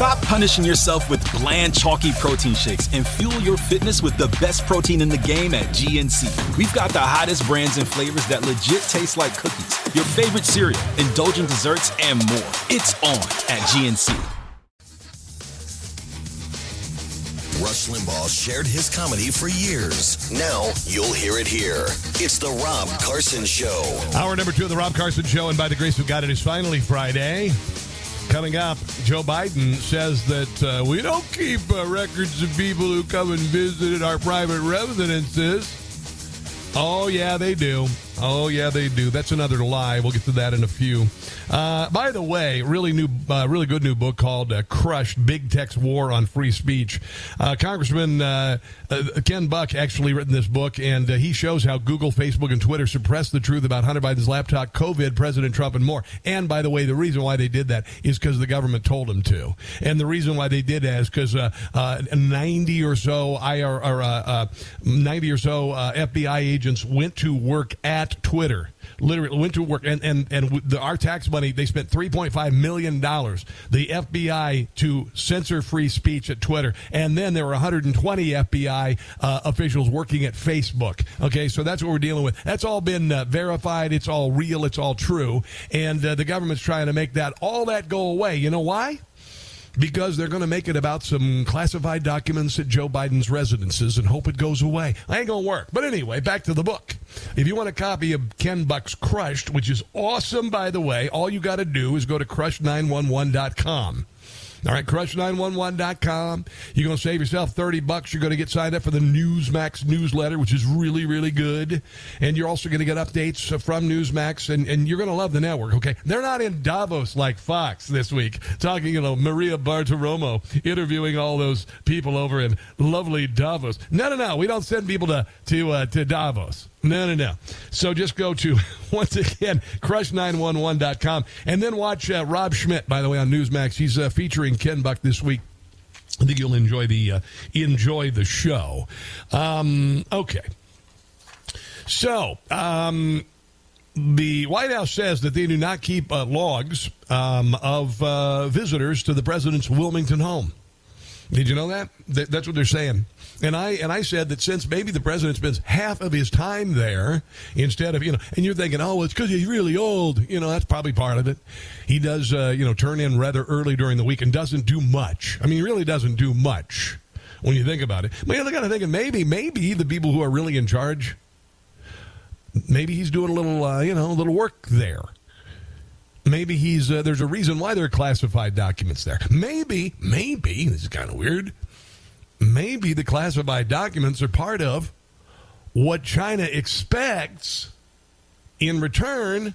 Stop punishing yourself with bland, chalky protein shakes and fuel your fitness with the best protein in the game at GNC. We've got the hottest brands and flavors that legit taste like cookies, your favorite cereal, indulgent desserts, and more. It's on at GNC. Rush Limbaugh shared his comedy for years. Now you'll hear it here. It's the Rob Carson Show. Hour number two of the Rob Carson Show, and by the grace of God, it is finally Friday. Coming up, Joe Biden says that uh, we don't keep uh, records of people who come and visit at our private residences. Oh, yeah, they do. Oh, yeah, they do. That's another lie. We'll get to that in a few. Uh, by the way, really new, uh, really good new book called uh, "Crushed: Big Tech's War on Free Speech." Uh, Congressman uh, uh, Ken Buck actually written this book, and he shows how Google, Facebook, and Twitter suppressed the truth about Hunter Biden's laptop, COVID, President Trump, and more. And by the way, the reason why they did that is because the government told them to, and the reason why they did that is because ninety or so IR or ninety or so FBI agents went to work at Twitter. Literally went to work. And and and the, our tax money they spent 3.5 million dollars. The FBI to censor free speech at Twitter. And then there were 120 FBI uh, officials working at Facebook. Okay so that's what we're dealing with. That's all been uh, verified. It's all real. It's all true. And uh, the government's trying to make that all that go away. You know why because they're going to make it about some classified documents at Joe Biden's residences and hope it goes away. I ain't going to work. But anyway, back to the book. If you want a copy of Ken Buck's Crushed, which is awesome, by the way, all you got to do is go to crush911.com. All right, crush911.com. You're going to save yourself 30 bucks. You're going to get signed up for the Newsmax newsletter, which is really, really good. And you're also going to get updates from Newsmax, and, and you're going to love the network, okay? They're not in Davos like Fox this week, talking, you know, Maria Bartiromo interviewing all those people over in lovely Davos. No, no, no. We don't send people to, to, uh, to Davos. No, no, no. So just go to, once again, crush911.com and then watch uh, Rob Schmitt, by the way, on Newsmax. He's uh, featuring Ken Buck this week. I think you'll enjoy the uh, enjoy the show. Um, okay. So, um, the White House says that they do not keep uh, logs um, of uh, visitors to the president's Wilmington home. Did you know that? That's what they're saying. And I and I said that since maybe the president spends half of his time there instead of you know, and you're thinking, oh, it's because he's really old. You know, that's probably part of it. He does, uh, you know, turn in rather early during the week and doesn't do much. I mean, he really doesn't do much when you think about it. But you're kind of thinking maybe, maybe the people who are really in charge, maybe he's doing a little, uh, you know, a little work there. Maybe he's uh, there's a reason why there are classified documents there. Maybe, maybe this is kind of weird maybe the classified documents are part of what China expects in return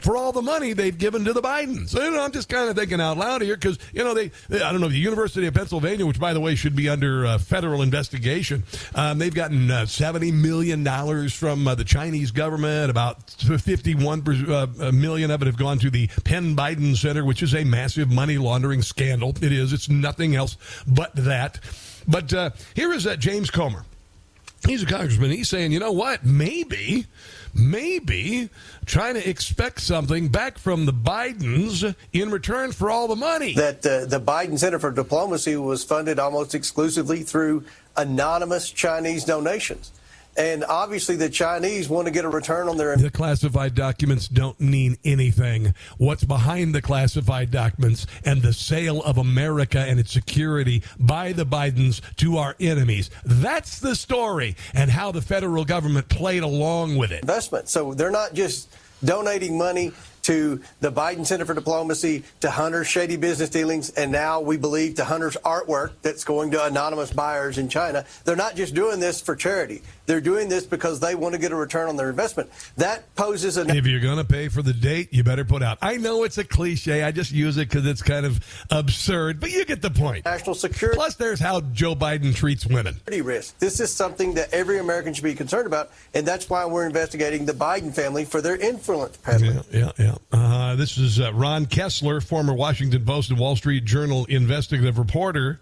for all the money they've given to the Bidens. Know, I'm just kind of thinking out loud here because, you know, they, they, I don't know, the University of Pennsylvania, which, by the way, should be under uh, federal investigation, um, they've gotten uh, $70 million from uh, the Chinese government. About 51 uh, million of it have gone to the Penn Biden Center, which is a massive money laundering scandal. It is. It's nothing else but that. But uh, here is uh, James Comer. He's a congressman. He's saying, you know what? Maybe, maybe trying to expect something back from the Bidens in return for all the money. That uh, the Biden Center for Diplomacy was funded almost exclusively through anonymous Chinese donations. And obviously, the Chinese want to get a return on their. The classified documents don't mean anything. What's behind the classified documents and the sale of America and its security by the Bidens to our enemies? That's the story, and how the federal government played along with it. Investment. So they're not just donating money to the Biden Center for Diplomacy, to Hunter's shady business dealings, and now we believe to Hunter's artwork that's going to anonymous buyers in China. They're not just doing this for charity. They're doing this because they want to get a return on their investment. That poses an. If you're going to pay for the date, you better put out. I know it's a cliche. I just use it because it's kind of absurd, but you get the point. National security. Plus, there's how Joe Biden treats women. Risk. This is something that every American should be concerned about, and that's why we're investigating the Biden family for their influence peddling. Yeah, yeah, yeah. Uh, this is uh, Ron Kessler, former Washington Post and Wall Street Journal investigative reporter.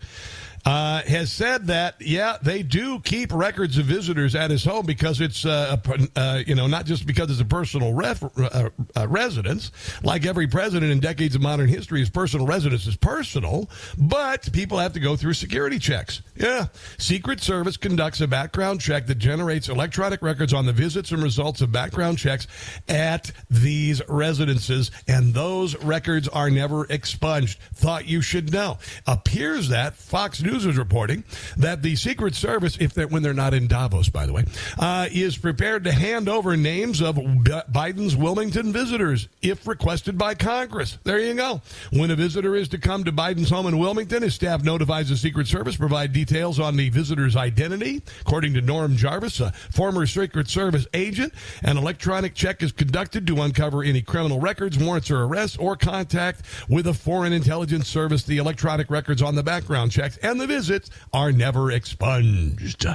Uh, has said that yeah they do keep records of visitors at his home because it's uh, uh, you know not just because it's a personal ref, uh, uh, residence. Like every president in decades of modern history his personal residence is personal but people have to go through security checks. Yeah. Secret service conducts a background check that generates electronic records on the visits and results of background checks at these residences and those records are never expunged. Thought you should know. Appears that fox news is reporting that the secret service if they're when they're not in davos by the way uh, is prepared to hand over names of biden's wilmington visitors if requested by congress. There you go. When a visitor is to come to biden's home in wilmington his staff notifies the secret service provide details on the visitor's identity. According to norm jarvis a former secret service agent an electronic check is conducted to uncover any criminal records warrants or arrests or contact with a foreign intelligence service. The electronic records on the background checks and the visits are never expunged.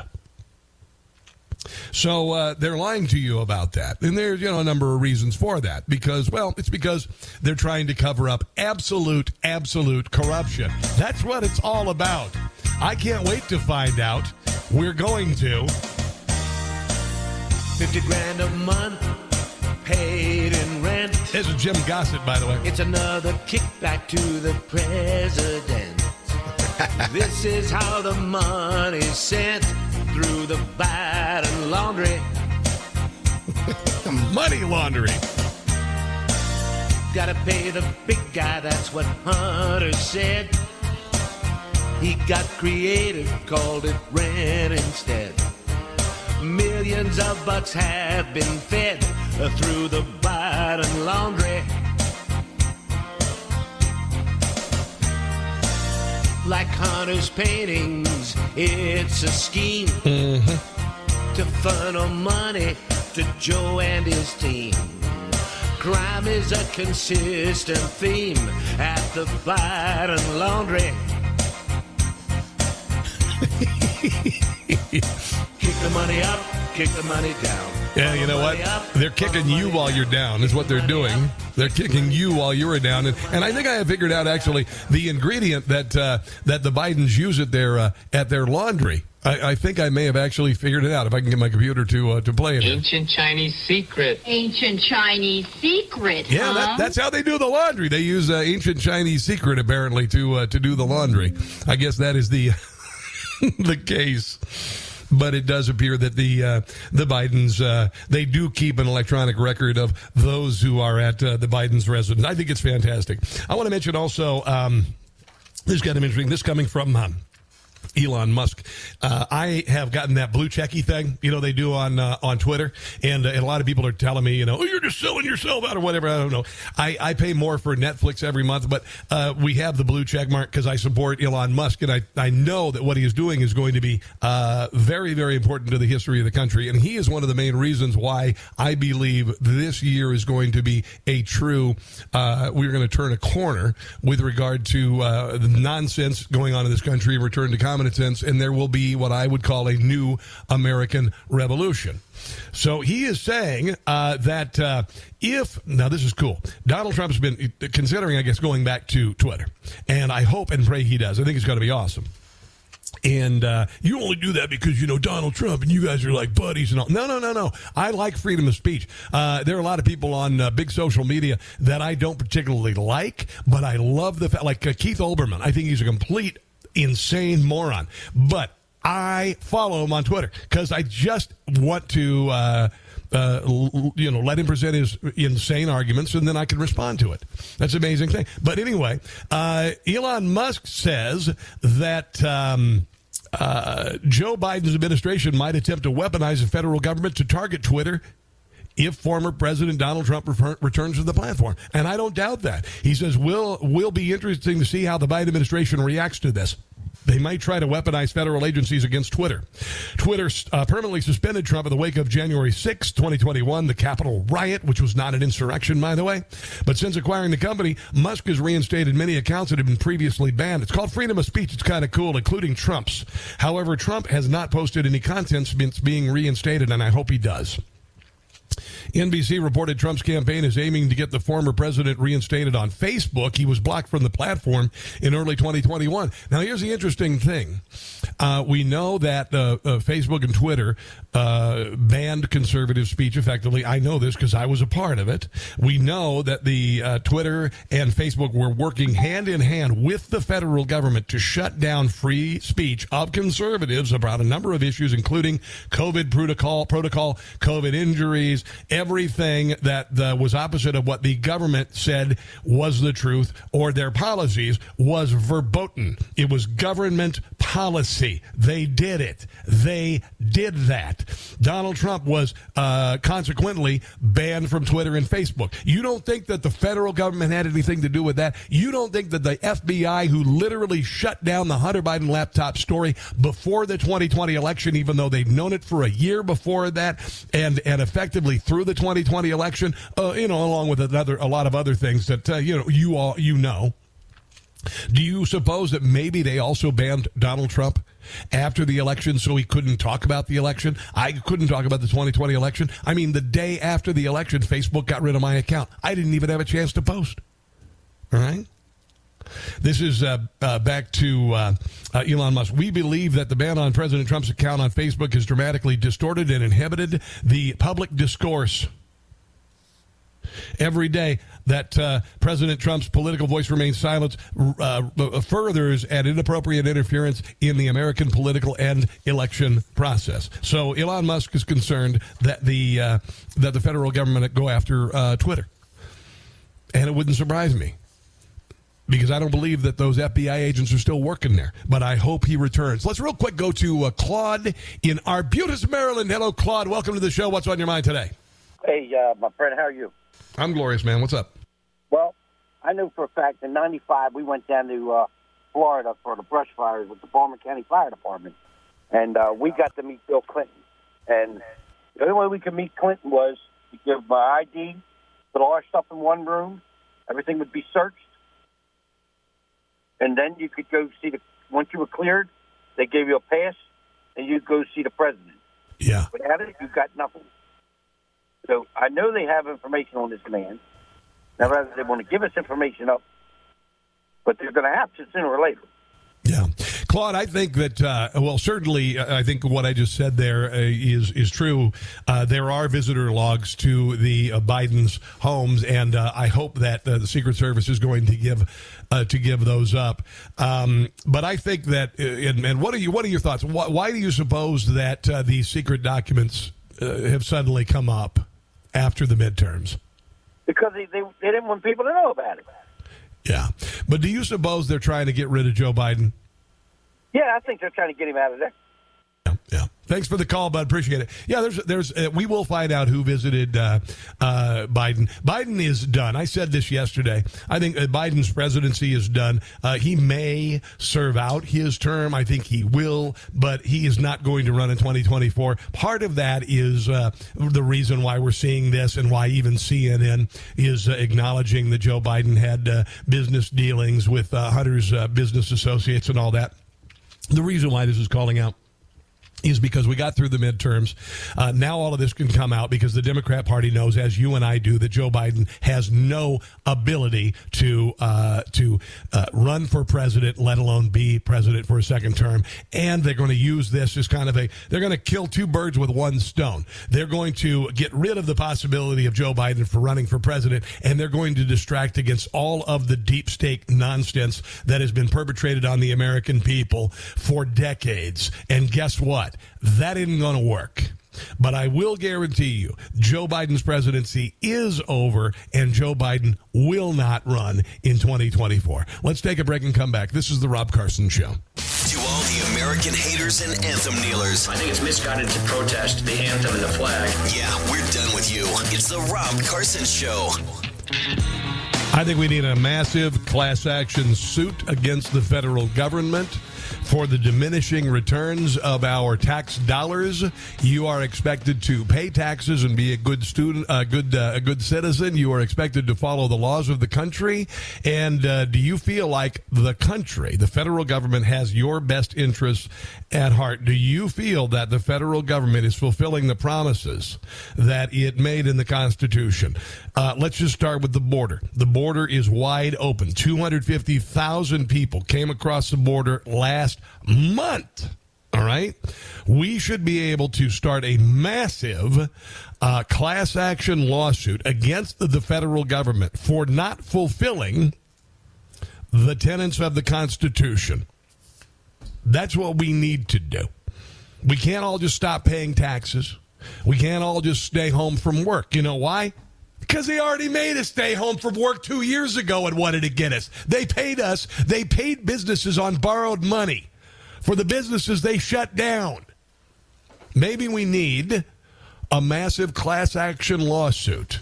So uh, they're lying to you about that, and there's you know a number of reasons for that. Because well, it's because they're trying to cover up absolute, absolute corruption. That's what it's all about. I can't wait to find out. We're going to. Fifty grand a month paid in rent. This is Jim Gossett, by the way. It's another kickback to the president. This is how the money's sent through the Biden laundry. Money laundering. Gotta pay the big guy, that's what Hunter said. He got creative, called it rent instead. Millions of bucks have been fed through the Biden laundry. Like Hunter's paintings. It's a scheme mm-hmm. to funnel money to Joe and his team. Crime is a consistent theme at the Biden laundry. kick the money up, kick the money down. Yeah, you know what? They're kicking you while you're down, is what they're doing. They're kicking you while you are down, and, and I think I have figured out actually the ingredient that uh, that the Bidens use at their uh, at their laundry. I, I, think I may have actually figured it out if I can get my computer to uh, to play it. Ancient Chinese secret. Ancient Chinese secret. Yeah, huh? that, that's how they do the laundry. They use uh, ancient Chinese secret apparently to uh, to do the laundry. I guess that is the the case but it does appear that the uh, the Bidens uh, they do keep an electronic record of those who are at uh, the Biden's residence. I think it's fantastic. I want to mention also um, this kind of interesting. This coming from. Um, Elon Musk. Uh, I have gotten that blue checky thing, you know, they do on uh, on Twitter, and, uh, and, a lot of people are telling me, you know, oh, you're just selling yourself out or whatever. I don't know. I, I pay more for Netflix every month, but uh, we have the blue check mark because I support Elon Musk, and I, I know that what he is doing is going to be uh, very, very important to the history of the country, and he is one of the main reasons why I believe this year is going to be a true. Uh, we're going to turn a corner with regard to the nonsense going on in this country return to comedy and there will be what I would call a new American revolution. So he is saying uh, that uh, if now this is cool, Donald Trump has been considering, I guess, going back to Twitter, and I hope and pray he does. I think it's going to be awesome. And uh, you only do that because you know Donald Trump and you guys are like buddies and all. No, no, no, no. I like freedom of speech. Uh, there are a lot of people on uh, big social media that I don't particularly like, but I love the fact, like uh, Keith Olbermann. I think he's a complete insane moron. But I follow him on Twitter because I just want to, uh, uh, you know, let him present his insane arguments, and then I can respond to it. That's an amazing thing. But anyway, uh, Elon Musk says that. Um, uh, Joe Biden's administration might attempt to weaponize the federal government to target Twitter if former President Donald Trump returns to the platform. And I don't doubt that. He says, will will be interesting to see how the Biden administration reacts to this. They might try to weaponize federal agencies against Twitter. Twitter uh, permanently suspended Trump in the wake of January 6, 2021, the Capitol riot, which was not an insurrection, by the way. But since acquiring the company, Musk has reinstated many accounts that had been previously banned. It's called freedom of speech. It's kind of cool, including Trump's. However, Trump has not posted any content since being reinstated, and I hope he does. NBC reported Trump's campaign is aiming to get the former president reinstated on Facebook. He was blocked from the platform in early 2021. Now, here's the interesting thing. Uh, we know that uh, uh, Facebook and Twitter uh, banned conservative speech effectively. I know this because I was a part of it. We know that the uh, Twitter and Facebook were working hand in hand with the federal government to shut down free speech of conservatives about a number of issues, including COVID protocol, protocol, COVID injuries, everything that uh, was opposite of what the government said was the truth or their policies was verboten. It was government policy. They did it. They did that. Donald Trump was uh, consequently banned from Twitter and Facebook. You don't think that the federal government had anything to do with that? You don't think that the FBI, who literally shut down the Hunter Biden laptop story before the 2020 election, even though they'd known it for a year before that, and and effectively through the 2020 election, uh, you know, along with another a lot of other things that uh, you know you all you know. Do you suppose that maybe they also banned Donald Trump after the election so he couldn't talk about the election? I couldn't talk about the 2020 election. I mean, the day after the election, Facebook got rid of my account. I didn't even have a chance to post. All right? This is uh, uh, back to uh, uh, Elon Musk. We believe that the ban on President Trump's account on Facebook has dramatically distorted and inhibited the public discourse. Every day that uh, President Trump's political voice remains silent furthers an inappropriate interference in the American political and election process. So Elon Musk is concerned that the that the federal government go after Twitter, and it wouldn't surprise me because I don't believe that those FBI agents are still working there. But I hope he returns. Let's real quick go to uh, Claude in Arbutus, Maryland. Hello, Claude. Welcome to the show. What's on your mind today? Hey, uh, my friend, how are you? I'm glorious, man. What's up? Well, I knew for a fact in '95 we went down to uh, Florida for the brush fires with the Baltimore County Fire Department, and uh, we got to meet Bill Clinton. And the only way we could meet Clinton was to give my ID, put all our stuff in one room, everything would be searched, and then you could go see the. Once you were cleared, they gave you a pass, and you go see the president. Yeah. Without it, you got nothing. So I know they have information on this man. Now, rather they want to give us information up, but they're going to have to sooner or later. Yeah, Claude, I think that uh, well, certainly, uh, I think what I just said there uh, is is true. Uh, there are visitor logs to the uh, Biden's homes, and uh, I hope that the Secret Service is going to give to give those up. Um, but I think that, and, and, what are you what are your thoughts? Why, why do you suppose that these secret documents have suddenly come up after the midterms? Because they, they, they didn't want people to know about it. Yeah. But do you suppose they're trying to get rid of Joe Biden? Yeah, I think they're trying to get him out of there. Yeah, yeah. Thanks for the call, bud. Appreciate it. Yeah, there's, there's, uh, we will find out who visited uh, uh, Biden. Biden is done. I said this yesterday. I think uh, Biden's presidency is done. Uh, he may serve out his term. I think he will, but he is not going to run in 2024. Part of that is uh, the reason why we're seeing this, and why even CNN is acknowledging that Joe Biden had business dealings with Hunter's business associates and all that. The reason why this is calling out is because we got through the midterms. Uh, now all of this can come out because the Democrat Party knows, as you and I do, that Joe Biden has no ability to uh, to uh, run for president, let alone be president for a second term. And they're going to use this as kind of a they're going to kill two birds with one stone. They're going to get rid of the possibility of Joe Biden for running for president, and they're going to distract against all of the deep state nonsense that has been perpetrated on the American people for decades. And guess what? That isn't going to work. But I will guarantee you, Joe Biden's presidency is over, and Joe Biden will not run in 2024. Let's take a break and come back. This is the Rob Carson Show. To all the American haters and anthem kneelers. I think it's misguided to protest the anthem and the flag. Yeah, we're done with you. It's the Rob Carson Show. I think we need a massive class action suit against the federal government for the diminishing returns of our tax dollars. You are expected to pay taxes and be a good student, a good uh, a good citizen. You are expected to follow the laws of the country. And uh, do you feel like the country, the federal government, has your best interests at heart? Do you feel that the federal government is fulfilling the promises that it made in the Constitution? Uh, let's just start with the border. The border is wide open. 250,000 people came across the border last month. All right. We should be able to start a massive uh, class action lawsuit against the, the federal government for not fulfilling the tenets of the Constitution. That's what we need to do. We can't all just stop paying taxes. We can't all just stay home from work. You know why? Because they already made us stay home from work two years ago and wanted to get us. They paid us, they paid businesses on borrowed money for the businesses they shut down. Maybe we need a massive class action lawsuit.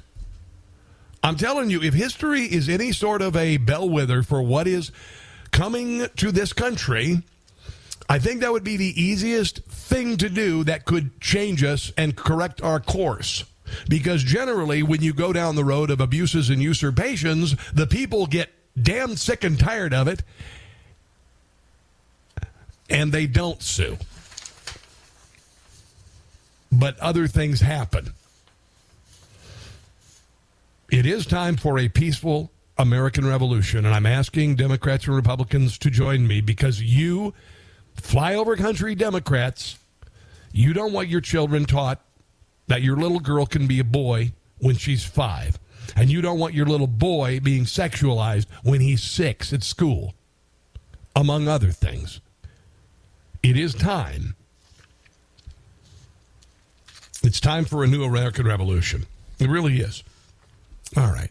I'm telling you, if history is any sort of a bellwether for what is coming to this country, I think that would be the easiest thing to do that could change us and correct our course. Because generally, when you go down the road of abuses and usurpations, the people get damn sick and tired of it and they don't sue. But other things happen. It is time for a peaceful American revolution, and I'm asking Democrats and Republicans to join me because you, flyover country Democrats, you don't want your children taught that your little girl can be a boy when she's five. And you don't want your little boy being sexualized when he's six at school, among other things. It is time. It's time for a new American revolution. It really is. All right.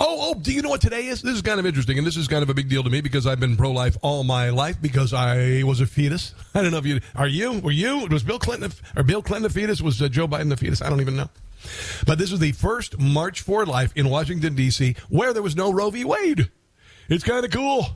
Oh, oh, do you know what today is? This is kind of interesting, and this is kind of a big deal to me because I've been pro life all my life because I was a fetus. I don't know if you are you? Were you? Was Bill Clinton or Bill Clinton the fetus? Was uh, Joe Biden the fetus? I don't even know. But this is the first March for Life in Washington, D.C., where there was no Roe v. Wade. It's kind of cool.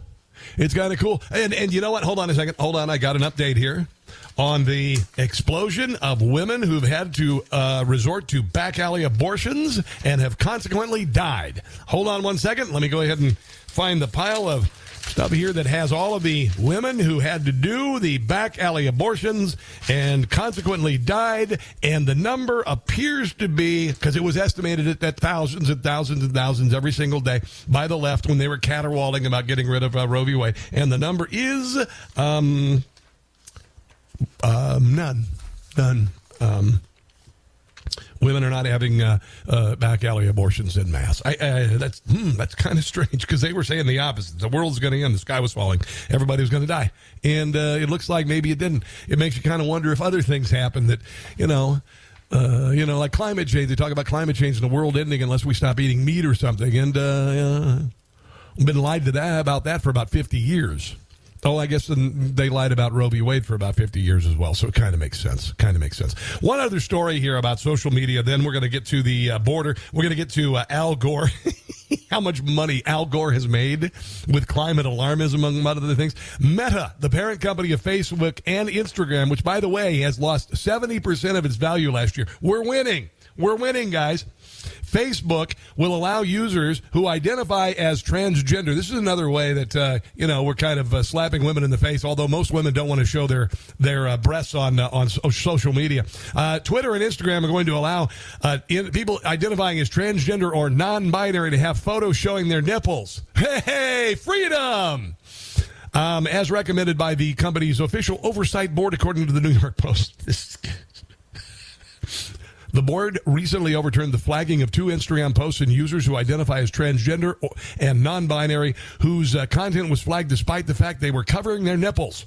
It's kind of cool. And and you know what? Hold on a second. Hold on. I got an update here on the explosion of women who've had to uh, resort to back alley abortions and have consequently died. Hold on one second. Let me go ahead and find the pile of stuff here that has all of the women who had to do the back alley abortions and consequently died. And the number appears to be, because it was estimated at, thousands and thousands and thousands every single day by the left when they were caterwauling about getting rid of uh, Roe v. Wade. And the number is um, um, none. None. Um, women are not having uh, uh, back alley abortions in mass. I, I, that's hmm, that's kind of strange because they were saying the opposite. The world's going to end. The sky was falling. Everybody was going to die, and uh, it looks like maybe it didn't. It makes you kind of wonder if other things happen that you know. Uh, you know, like climate change. They talk about climate change and the world ending unless we stop eating meat or something. And uh, been lied to that about that for about fifty years. Oh, I guess they lied about Roe v. Wade for about 50 years as well. So it kind of makes sense. Kind of makes sense. One other story here about social media. Then we're going to get to the uh, border. We're going to get to uh, Al Gore. How much money Al Gore has made with climate alarmism, among other things. Meta, the parent company of Facebook and Instagram, which, by the way, has lost 70% of its value last year. We're winning. We're winning, guys. Facebook will allow users who identify as transgender. This is another way that uh, you know we're kind of uh, slapping women in the face. Although most women don't want to show their their uh, breasts on uh, on social media. Uh, Twitter and Instagram are going to allow uh, in, people identifying as transgender or non-binary to have photos showing their nipples. Hey, freedom! Um, as recommended by the company's official oversight board, according to the New York Post. This the board recently overturned the flagging of two Instagram posts and users who identify as transgender and non binary whose uh, content was flagged despite the fact they were covering their nipples.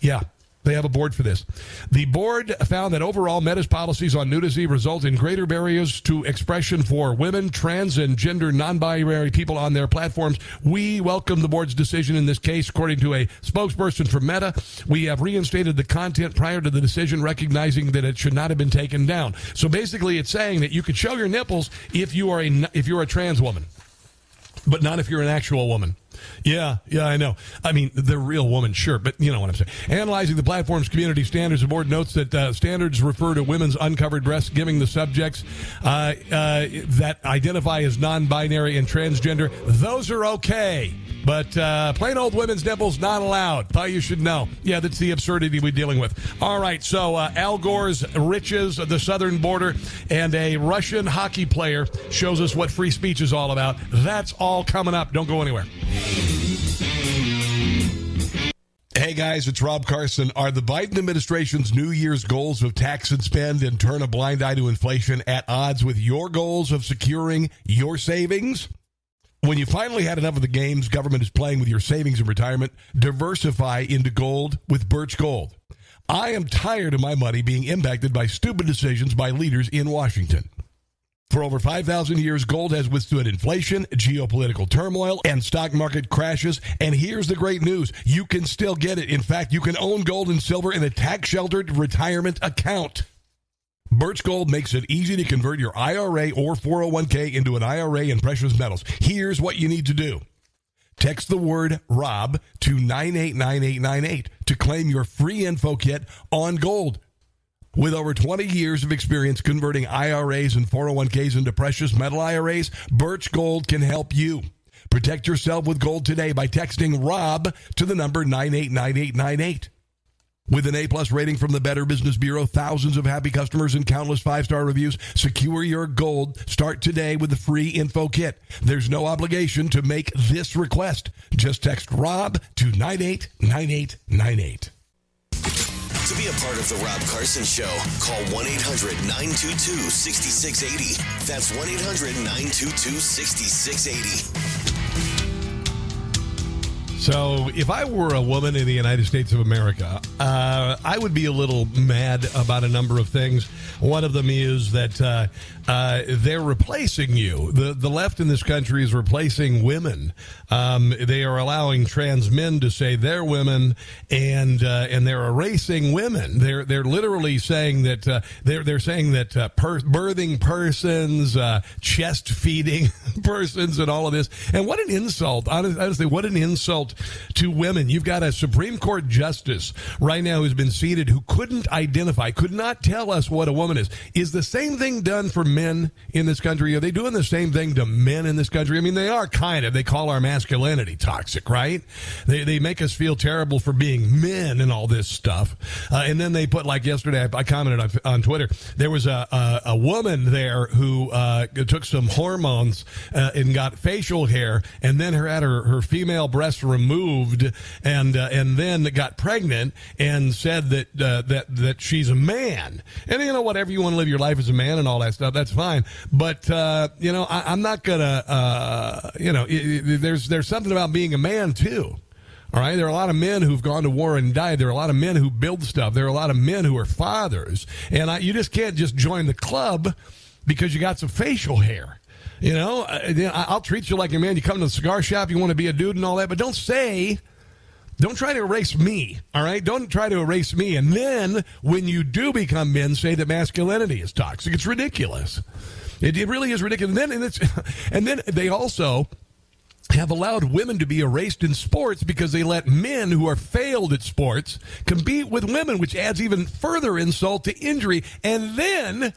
Yeah, they have a board for this. The board found that overall Meta's policies on nudity result in greater barriers to expression for women, trans, and gender non-binary people on their platforms. We welcome the board's decision in this case, according to a spokesperson for Meta. We have reinstated the content prior to the decision, recognizing that it should not have been taken down. So basically, it's saying that you could show your nipples if you are a if you're a trans woman. But not if you're an actual woman. Yeah, yeah, I know. I mean, the real woman, sure, but you know what I'm saying. Analyzing the platform's community standards, the board notes that uh, standards refer to women's uncovered breasts, giving the subjects uh, uh, that identify as non-binary and transgender those are okay. But uh, plain old women's nipples not allowed. Thought you should know. Yeah, that's the absurdity we're dealing with. All right, so uh, Al Gore's riches, the southern border, and a Russian hockey player shows us what free speech is all about. That's all coming up. Don't go anywhere. Hey guys, it's Rob Carson. Are the Biden administration's New Year's goals of tax and spend and turn a blind eye to inflation at odds with your goals of securing your savings? When you finally had enough of the games government is playing with your savings and retirement, diversify into gold with Birch Gold. I am tired of my money being impacted by stupid decisions by leaders in Washington. For over 5,000 years, gold has withstood inflation, geopolitical turmoil, and stock market crashes. And here's the great news you can still get it. In fact, you can own gold and silver in a tax sheltered retirement account. Birch Gold makes it easy to convert your IRA or 401k into an IRA in precious metals. Here's what you need to do. Text the word ROB to 989898 to claim your free info kit on gold. With over 20 years of experience converting IRAs and 401ks into precious metal IRAs, Birch Gold can help you. Protect yourself with gold today by texting ROB to the number 989898. With an A plus rating from the Better Business Bureau, thousands of happy customers, and countless five star reviews, secure your gold. Start today with the free info kit. There's no obligation to make this request. Just text ROB to 989898. To be a part of the Rob Carson Show, call 1 800 922 6680. That's 1 800 922 6680. So, if I were a woman in the United States of America, uh, I would be a little mad about a number of things. One of them is that uh, uh, they're replacing you. The the left in this country is replacing women. Um, they are allowing trans men to say they're women, and uh, and they're erasing women. They're they're literally saying that uh, they're they're saying that uh, per- birthing persons, chest feeding persons, and all of this. And what an insult! Honestly, what an insult to women. You've got a Supreme Court justice right now who's been seated who couldn't identify, could not tell us what a woman is. Is the same thing done for men in this country? Are they doing the same thing to men in this country? I mean, they are kind of. They call our masculinity toxic, right? They, they make us feel terrible for being men and all this stuff. Uh, and then they put, like yesterday, I, I commented on, on, Twitter, there was a, a, a woman there who uh, took some hormones uh, and got facial hair and then her had her, her female breast removed and uh, and then got pregnant and said that uh, that that she's a man. And you know, whatever you want to live your life as a man and all that stuff, that's fine. But uh, you know, I, am not gonna. Uh, you know, it, it, there's there's something about being a man too. All right, there are a lot of men who've gone to war and died. There are a lot of men who build stuff. There are a lot of men who are fathers, and I, you just can't just join the club because you got some facial hair. You know, I'll treat you like a man. You come to the cigar shop, you want to be a dude and all that, but don't say, don't try to erase me. All right, don't try to erase me. And then when you do become men, say that masculinity is toxic. It's ridiculous. It, it really is ridiculous. And then, and, and then they also have allowed women to be erased in sports because they let men who are failed at sports compete with women, which adds even further insult to injury. And then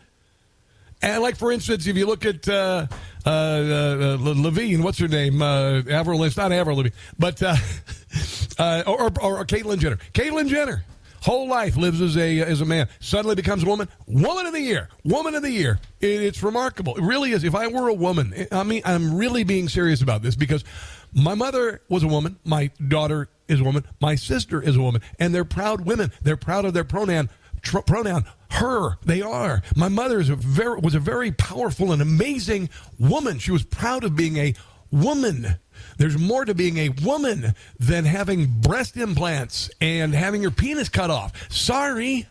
and like for instance, if you look at uh, uh, uh, Levine, what's her name? Uh, Avril, it's not Avril Levine, but uh, uh, or, or, or Caitlyn Jenner. Caitlyn Jenner, whole life lives as a as a man, suddenly becomes a woman. Woman of the year, woman of the year. It, it's remarkable. It really is. If I were a woman, I mean, I'm really being serious about this because my mother was a woman, my daughter is a woman, my sister is a woman, and they're proud women. They're proud of their pronoun tr- pronoun her. They are. My mother is a very, was a very powerful and amazing woman. She was proud of being a woman. There's more to being a woman than having breast implants and having your penis cut off. Sorry.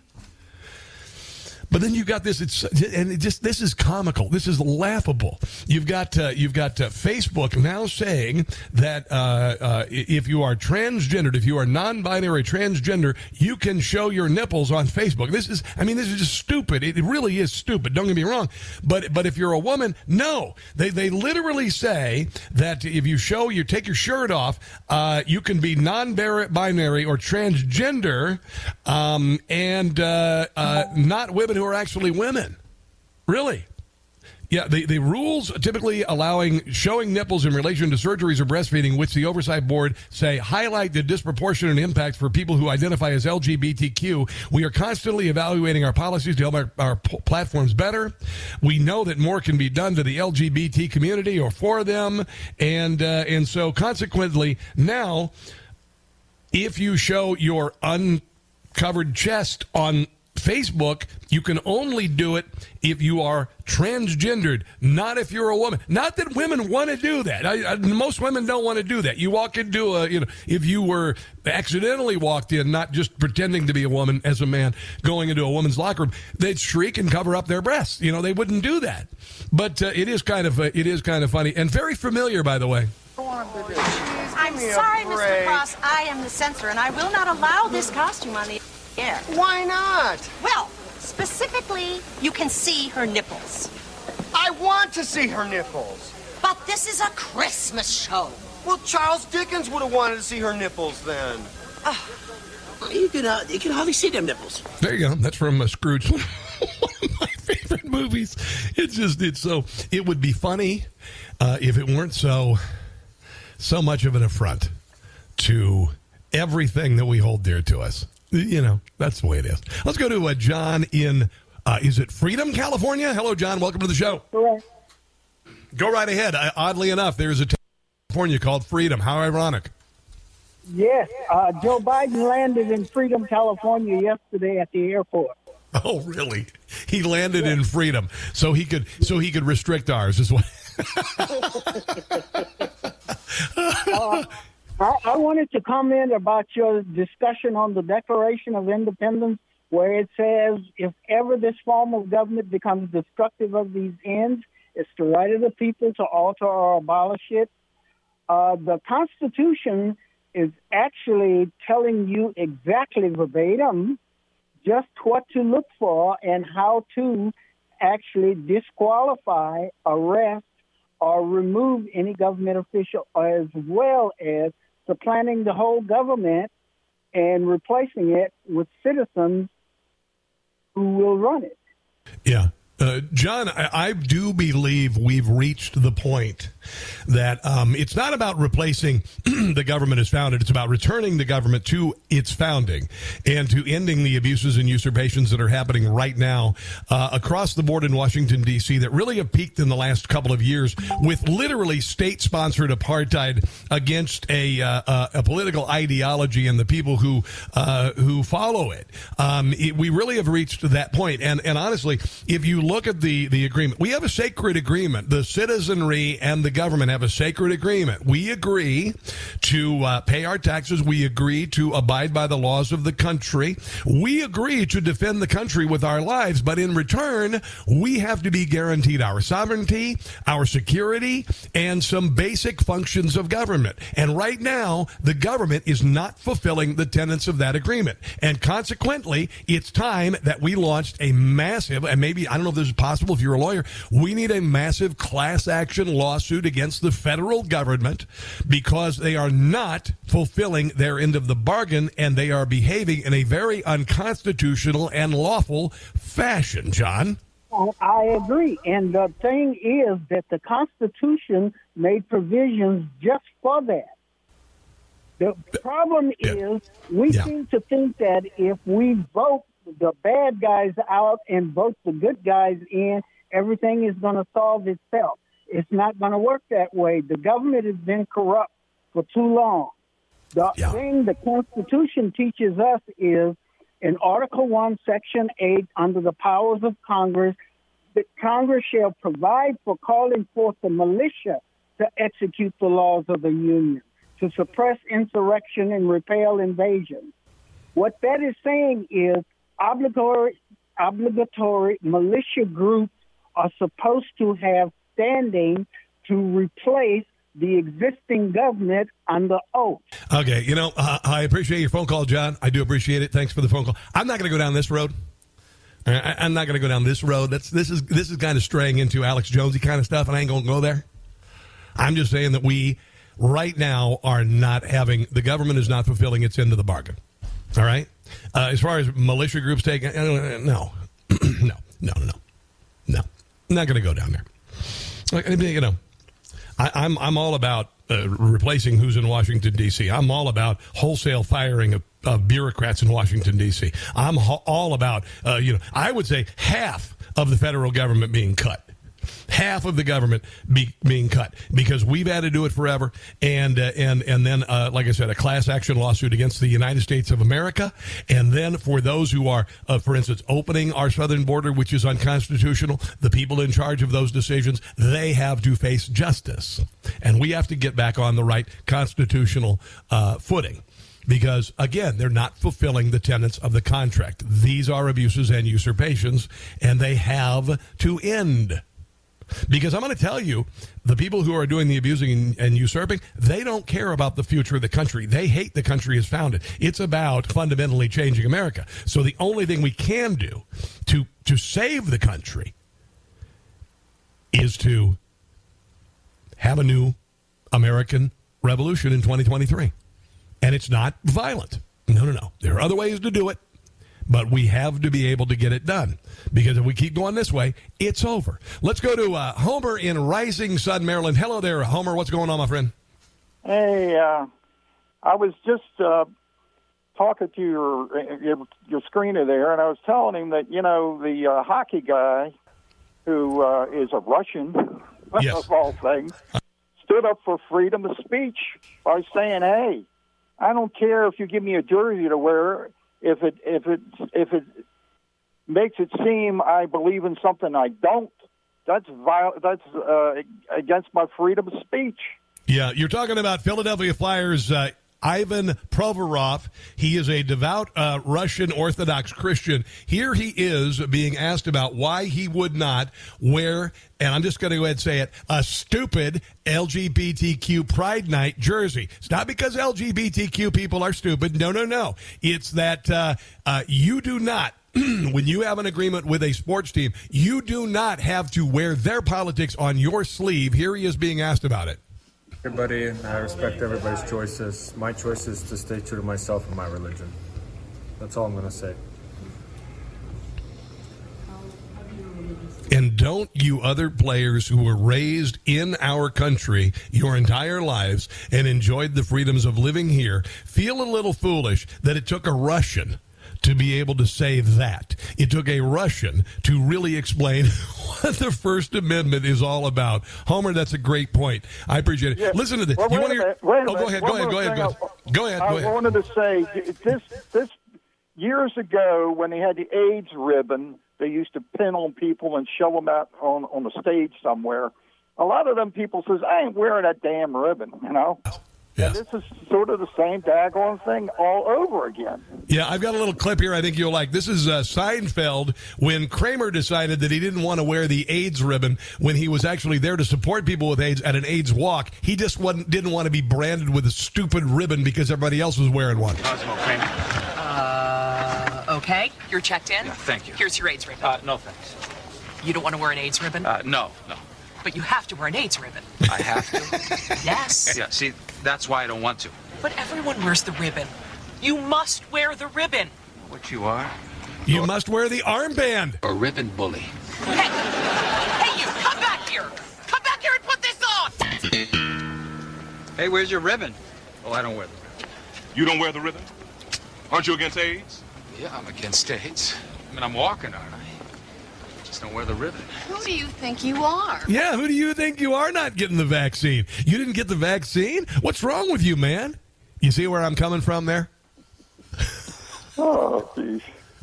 But then you've got this, it's and it just this is comical. This is laughable. You've got uh, you've got uh, Facebook now saying that uh, uh, if you are transgendered, if you are non-binary transgender, you can show your nipples on Facebook. This is, I mean, this is just stupid. It, really is stupid. Don't get me wrong. But but if you're a woman, no, they they literally say that if you show you take your shirt off, uh, you can be non-binary or transgender, um, and uh, not women who are actually women. Really? Yeah, the, the rules typically allowing showing nipples in relation to surgeries or breastfeeding, which the oversight board say highlight the disproportionate impact for people who identify as LGBTQ. We are constantly evaluating our policies to help our, our platforms better. We know that more can be done to the LGBT community or for them, and uh, and so consequently now, if you show your uncovered chest on Facebook, you can only do it if you are transgendered, not if you're a woman. Not that women want to do that. I, I, most women don't want to do that. You walk into a, you know, if you were accidentally walked in, not just pretending to be a woman as a man, going into a woman's locker room, they'd shriek and cover up their breasts. You know, they wouldn't do that. But uh, it is kind of, uh, it is kind of funny and very familiar, by the way. I'm sorry, Mr. Cross. I am the censor, and I will not allow this costume on the air. Why not? Well, specifically, you can see her nipples. I want to see her nipples. But this is a Christmas show. Well, Charles Dickens would have wanted to see her nipples then. You can, uh, you can hardly see them nipples. There you go. That's from uh, Scrooge. One of my favorite movies. It's just it's so it would be funny uh, if it weren't so so much of an affront to everything that we hold dear to us. You know, that's the way it is. Let's go to uh, John in uh, is it Freedom, California? Hello, John. Welcome to the show. Go right ahead. Oddly enough, there's a town in California called Freedom. How ironic. Yes, uh, Joe Biden landed in Freedom, California yesterday at the airport. Oh, really? He landed in freedom, so he could so he could restrict ours. Is what? I, I wanted to comment about your discussion on the Declaration of Independence, where it says if ever this form of government becomes destructive of these ends, it's the right of the people to alter or abolish it. Uh, the Constitution is actually telling you exactly verbatim just what to look for and how to actually disqualify, arrest, or remove any government official, as well as supplanting the whole government and replacing it with citizens who will run it. Yeah. Uh, John, I, I, do believe we've reached the point that um, it's not about replacing the government as founded. It's about returning the government to its founding and to ending the abuses and usurpations that are happening right now uh, across the board in Washington, D.C., that really have peaked in the last couple of years with literally state sponsored apartheid against a, uh, a political ideology and the people who, uh, who follow it. Um, it. We really have reached that point. And, and honestly, if you look at the, the agreement, we have a sacred agreement. The citizenry and the government have a sacred agreement. We agree to uh, pay our taxes. We agree to abide by the laws of the country. We agree to defend the country with our lives. But in return, we have to be guaranteed our sovereignty, our security, and some basic functions of government. And right now, the government is not fulfilling the tenets of that agreement. And consequently, it's time that we launched a massive, and maybe, I don't know if this is possible if you're a lawyer, we need a massive class action lawsuit against the federal government because they are not fulfilling their end of the bargain and they are behaving in a very unconstitutional and lawful fashion, John. I agree. And the thing is that the Constitution made provisions just for that. The problem is we Yeah. seem to think that if we vote the bad guys out and vote the good guys in, everything is going to solve itself. It's not going to work that way. The government has been corrupt for too long. The thing the Constitution teaches us is in Article 1, Section 8, under the powers of Congress, that Congress shall provide for calling forth the militia to execute the laws of the Union, to suppress insurrection and repel invasion. What that is saying is obligatory, obligatory militia groups are supposed to have standing to replace the existing government under oath. Okay, you know, uh, I appreciate your phone call, John. I do appreciate it. Thanks for the phone call. I'm not going to go down this road. I, I'm not going to go down this road. That's this is this is kind of straying into Alex Jonesy kind of stuff, and I ain't going to go there. I'm just saying that we right now are not having the government is not fulfilling its end of the bargain. All right. Uh, as far as militia groups taking, uh, no, no, no, no, no, not going to go down there. You know, I, I'm I'm all about uh, replacing who's in Washington D.C. I'm all about wholesale firing of, of bureaucrats in Washington D.C. I'm ho- all about uh, you know I would say half of the federal government being cut half of the government be, being cut because we've had to do it forever, and uh, and and then, uh, like I said, a class action lawsuit against the United States of America, and then for those who are, uh, for instance, opening our southern border, which is unconstitutional, the people in charge of those decisions, they have to face justice, and we have to get back on the right constitutional uh, footing because again they're not fulfilling the tenets of the contract. These are abuses and usurpations and they have to end because I'm going to tell you, the people who are doing the abusing and, usurping, they don't care about the future of the country. They hate the country as founded. It's about fundamentally changing America. So the only thing we can do to to save the country is to have a new American revolution in 2023. And it's not violent. No, no, no. There are other ways to do it but we have to be able to get it done because if we keep going this way, it's over. Let's go to uh, Homer in Rising Sun, Maryland. Hello there, Homer. What's going on, my friend? Hey, uh, I was just uh, talking to your, your your screener there, and I was telling him that you know the uh, hockey guy who uh, is a Russian yes. of all things stood up for freedom of speech by saying, "Hey, I don't care if you give me a jersey to wear if it if it if it makes it seem I believe in something I don't, that's viol- that's uh, against my freedom of speech. Yeah, you're talking about Philadelphia Flyers. Uh, Ivan Provorov. He is a devout uh, Russian Orthodox Christian. Here he is being asked about why he would not wear, and I'm just going to go ahead and say it, a stupid LGBTQ Pride Night jersey. It's not because LGBTQ people are stupid. No, no, no. It's that uh, uh, you do not when you have an agreement with a sports team, you do not have to wear their politics on your sleeve. Here he is being asked about it. Everybody, I respect everybody's choices. My choice is to stay true to myself and my religion. That's all I'm going to say. And don't you other players who were raised in our country your entire lives and enjoyed the freedoms of living here feel a little foolish that it took a Russian to be able to say that. It took a Russian to really explain what the First Amendment is all about. Homer, that's a great point. I appreciate it. Yeah. Listen to this. Well, you want to hear? wait oh, go ahead. Go ahead. Go ahead. Go ahead. Go ahead. I Go ahead. wanted to say this this years ago when they had the AIDS ribbon, they used to pin on people and show them out on on the stage somewhere. A lot of them people says, "I ain't wearing that damn ribbon," you know. Yes. And this is sort of the same daggone thing all over again. Yeah, I've got a little clip here I think you'll like. This is uh, Seinfeld when Kramer decided that he didn't want to wear the AIDS ribbon when he was actually there to support people with AIDS at an AIDS walk. He just wasn't, didn't want to be branded with a stupid ribbon because everybody else was wearing one. Cosmo Kramer. Uh, okay. You're checked in? Yeah, thank you. Here's your AIDS ribbon. Uh, no thanks. You don't want to wear an AIDS ribbon? Uh, no, no. but you have to wear an AIDS ribbon. I have to. Yes. yeah, see, that's why I don't want to. But everyone wears the ribbon. You must wear the ribbon. What you are? You must wear the armband. A ribbon bully. Hey, hey, you, come back here. Come back here and put this on. Hey, where's your ribbon? Oh, I don't wear the ribbon. You don't wear the ribbon? Aren't you against AIDS? Yeah, I'm against AIDS. I mean, I'm walking, aren't I? Just don't wear the ribbon. Who do you think you are? Yeah, who do you think you are not getting the vaccine? You didn't get the vaccine? What's wrong with you, man? You see where I'm coming from there? Oh, geez.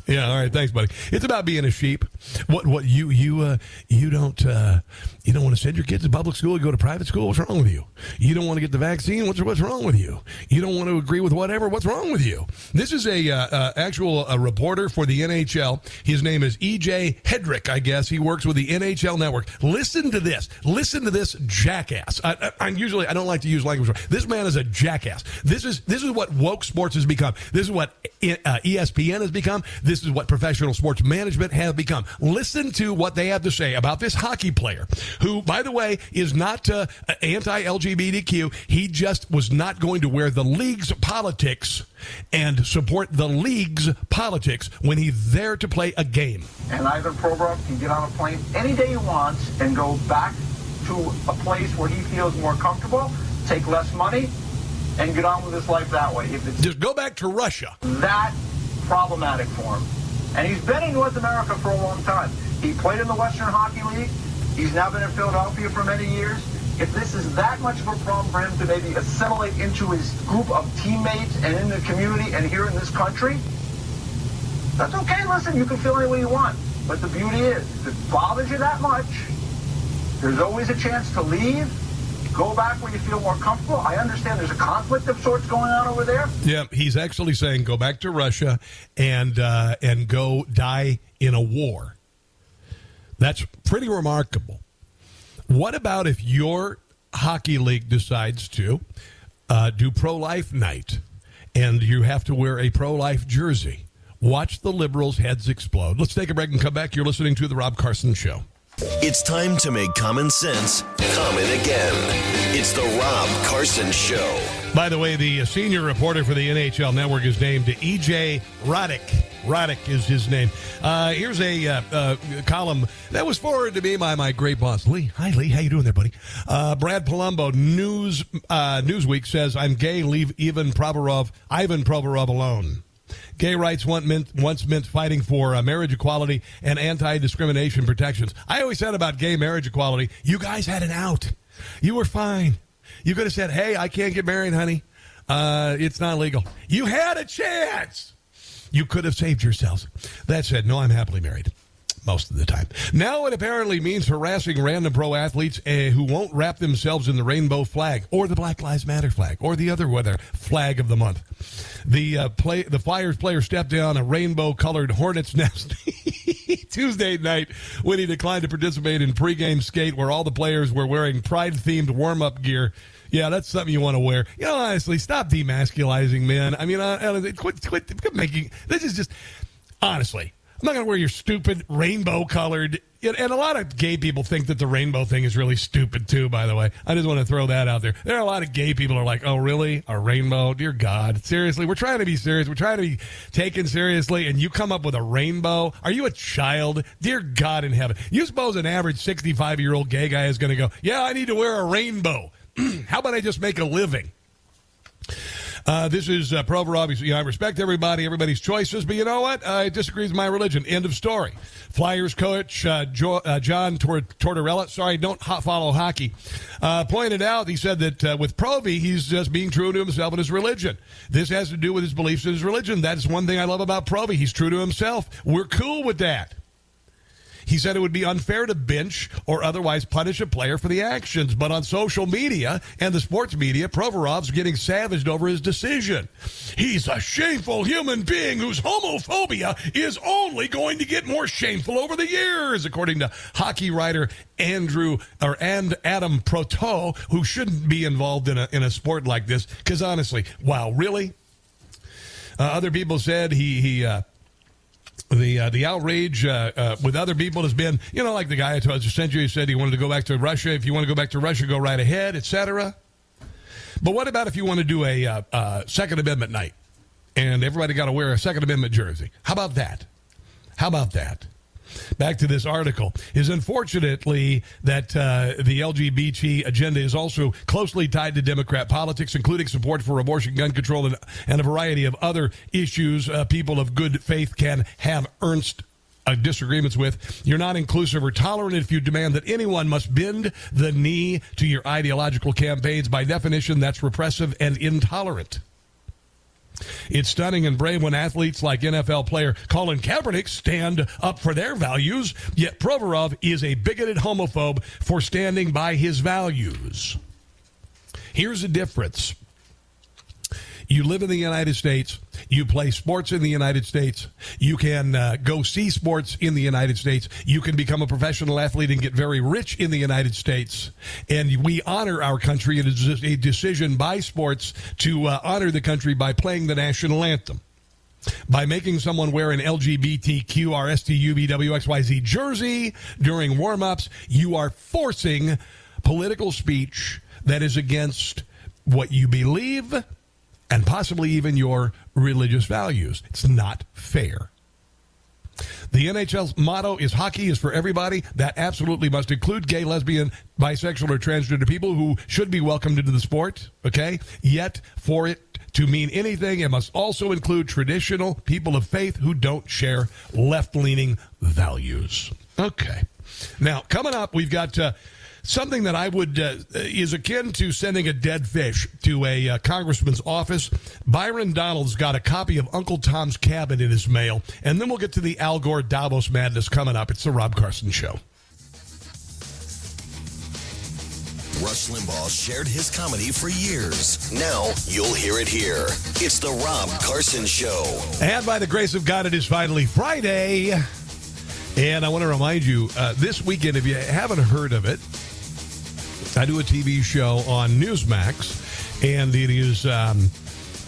Yeah, all right, thanks, buddy. It's about being a sheep. What what you you uh, you don't uh, you don't want to send your kids to public school and go to private school? What's wrong with you? You don't want to get the vaccine? What's what's wrong with you? You don't want to agree with whatever? What's wrong with you? This is a uh, uh, actual reporter for the NHL. His name is EJ Hedrick. I guess he works with the NHL Network. Listen to this. Listen to this jackass. I, I, am usually I don't like to use language. This man is a jackass. This is this is what woke sports has become. This is what uh, ESPN has become. This is what professional sports management has become. Listen to what they have to say about this hockey player, who, by the way, is not uh, anti-LGBTQ. He just was not going to wear the league's politics and support the league's politics when he's there to play a game. And Ivan Provorov can get on a plane any day he wants and go back to a place where he feels more comfortable, take less money, and get on with his life that way. Just go back to Russia. That problematic for him. And he's been in North America for a long time. He played in the Western Hockey League. He's now been in Philadelphia for many years. If this is that much of a problem for him to maybe assimilate into his group of teammates and in the community and here in this country, that's okay. Listen, you can feel any way you want. But the beauty is, if it bothers you that much, there's always a chance to leave go back where you feel more comfortable. I understand there's a conflict of sorts going on over there. Yeah, he's actually saying go back to Russia and uh, and go die in a war. That's pretty remarkable. What about if your hockey league decides to uh, do pro life night and you have to wear a pro life jersey? Watch the liberals' heads explode. Let's take a break and come back. You're listening to The Rob Carson Show. It's time to make common sense common again. It's the Rob Carson Show. By the way, the senior reporter for the NHL Network is named EJ Roddick. Roddick is his name. Uh, here's a uh, uh, column that was forwarded to me by my great boss, Lee. Hi, Lee. How you doing there, buddy? Uh, Brad Polumbo, News uh, Newsweek says, "I'm gay. Leave Ivan Provorov, Ivan Provorov alone." Gay rights once meant, once meant fighting for uh, marriage equality and anti discrimination protections. I always said about gay marriage equality, you guys had an out. You were fine. You could have said, hey, I can't get married, honey. Uh, it's not legal. You had a chance. You could have saved yourselves. That said, no, I'm happily married most of the time. Now it apparently means harassing random pro athletes uh, who won't wrap themselves in the rainbow flag or the Black Lives Matter flag or the other weather flag of the month. The uh, play the Flyers player stepped down a rainbow colored hornet's nest Tuesday night when he declined to participate in pregame skate where all the players were wearing pride themed warm up gear. Yeah, that's something you want to wear. You know, honestly, stop demasculizing men. I mean, uh, quit, quit, quit making. This is just honestly. I'm not going to wear your stupid rainbow colored. And a lot of gay people think that the rainbow thing is really stupid too. By the way, I just want to throw that out there. There are a lot of gay people are like, "Oh, really? A rainbow? Dear God, seriously? We're trying to be serious. We're trying to be taken seriously, and you come up with a rainbow? Are you a child? Dear God in heaven, you suppose an average 65 year old gay guy is going to go, "Yeah, I need to wear a rainbow. How about I just make a living?" Uh, this is uh, Provorov. You know, I respect everybody, everybody's choices, but you know what? Uh, it disagrees with my religion. End of story. Flyers coach uh, jo- uh, John Tor- Tortorella, sorry, don't ho- follow hockey, uh, pointed out, he said that uh, with Provy, he's just being true to himself and his religion. This has to do with his beliefs and his religion. That's one thing I love about Provy. He's true to himself. We're cool with that. He said it would be unfair to bench or otherwise punish a player for the actions. But on social media and the sports media, Provorov's getting savaged over his decision. He's a shameful human being whose homophobia is only going to get more shameful over the years, according to hockey writer Andrew or and Adam Proteau, who shouldn't be involved in a in a sport like this. Because honestly, wow, really? Uh, other people said he he uh, the uh, the outrage uh, uh, with other people has been, you know, like the guy I just sent you he said he wanted to go back to Russia. If you want to go back to Russia, go right ahead, etc. But what about if you want to do a uh, uh, Second Amendment night and everybody got to wear a Second Amendment jersey? How about that? How about that? Back to this article is unfortunately that uh, the LGBT agenda is also closely tied to Democrat politics, including support for abortion, gun control, and, and a variety of other issues uh, people of good faith can have Ernst uh, disagreements with. You're not inclusive or tolerant if you demand that anyone must bend the knee to your ideological campaigns. By definition, that's repressive and intolerant. It's stunning and brave when athletes like NFL player Colin Kaepernick stand up for their values, yet Provorov is a bigoted homophobe for standing by his values. Here's the difference. You live in the United States. You play sports in the United States. You can uh, go see sports in the United States. You can become a professional athlete and get very rich in the United States. And we honor our country. It is a decision by sports to uh, honor the country by playing the national anthem. By making someone wear an LGBTQ RSTUVWXYZ jersey during warm ups, you are forcing political speech that is against what you believe and possibly even your religious values. It's not fair. The NHL's motto is hockey is for everybody. That absolutely must include gay, lesbian, bisexual, or transgender people who should be welcomed into the sport. Okay? Yet, for it to mean anything, it must also include traditional people of faith who don't share left leaning values. Okay. Now, coming up, we've got. Uh, something that I would uh, is akin to sending a dead fish to a uh, congressman's office. Byron Donalds got a copy of Uncle Tom's Cabin in his mail, and then we'll get to the Al Gore Davos madness coming up. It's the Rob Carson Show. Rush Limbaugh shared his comedy for years. Now you'll hear it here. It's the Rob Carson Show. And by the grace of God, it is finally Friday. And I want to remind you uh, this weekend, if you haven't heard of it, I do a TV show on Newsmax, and it is um,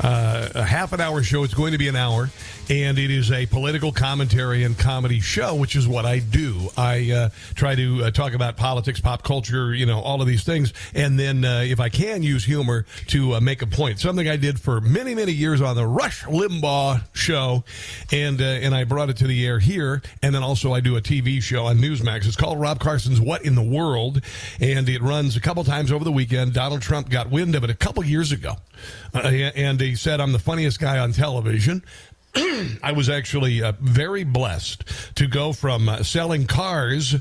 uh, a half an hour show. It's going to be an hour, and it is a political commentary and comedy show, which is what I do. I uh, try to uh, talk about politics, pop culture, you know, all of these things, and then uh, if I can use humor to uh, make a point. Something I did for many, many years on the Rush Limbaugh show, and uh, and I brought it to the air here, and then also I do a TV show on Newsmax. It's called Rob Carson's What in the World, and it runs a couple times over the weekend. Donald Trump got wind of it a couple years ago, uh, and he said I'm the funniest guy on television. I was actually uh, very blessed to go from uh, selling cars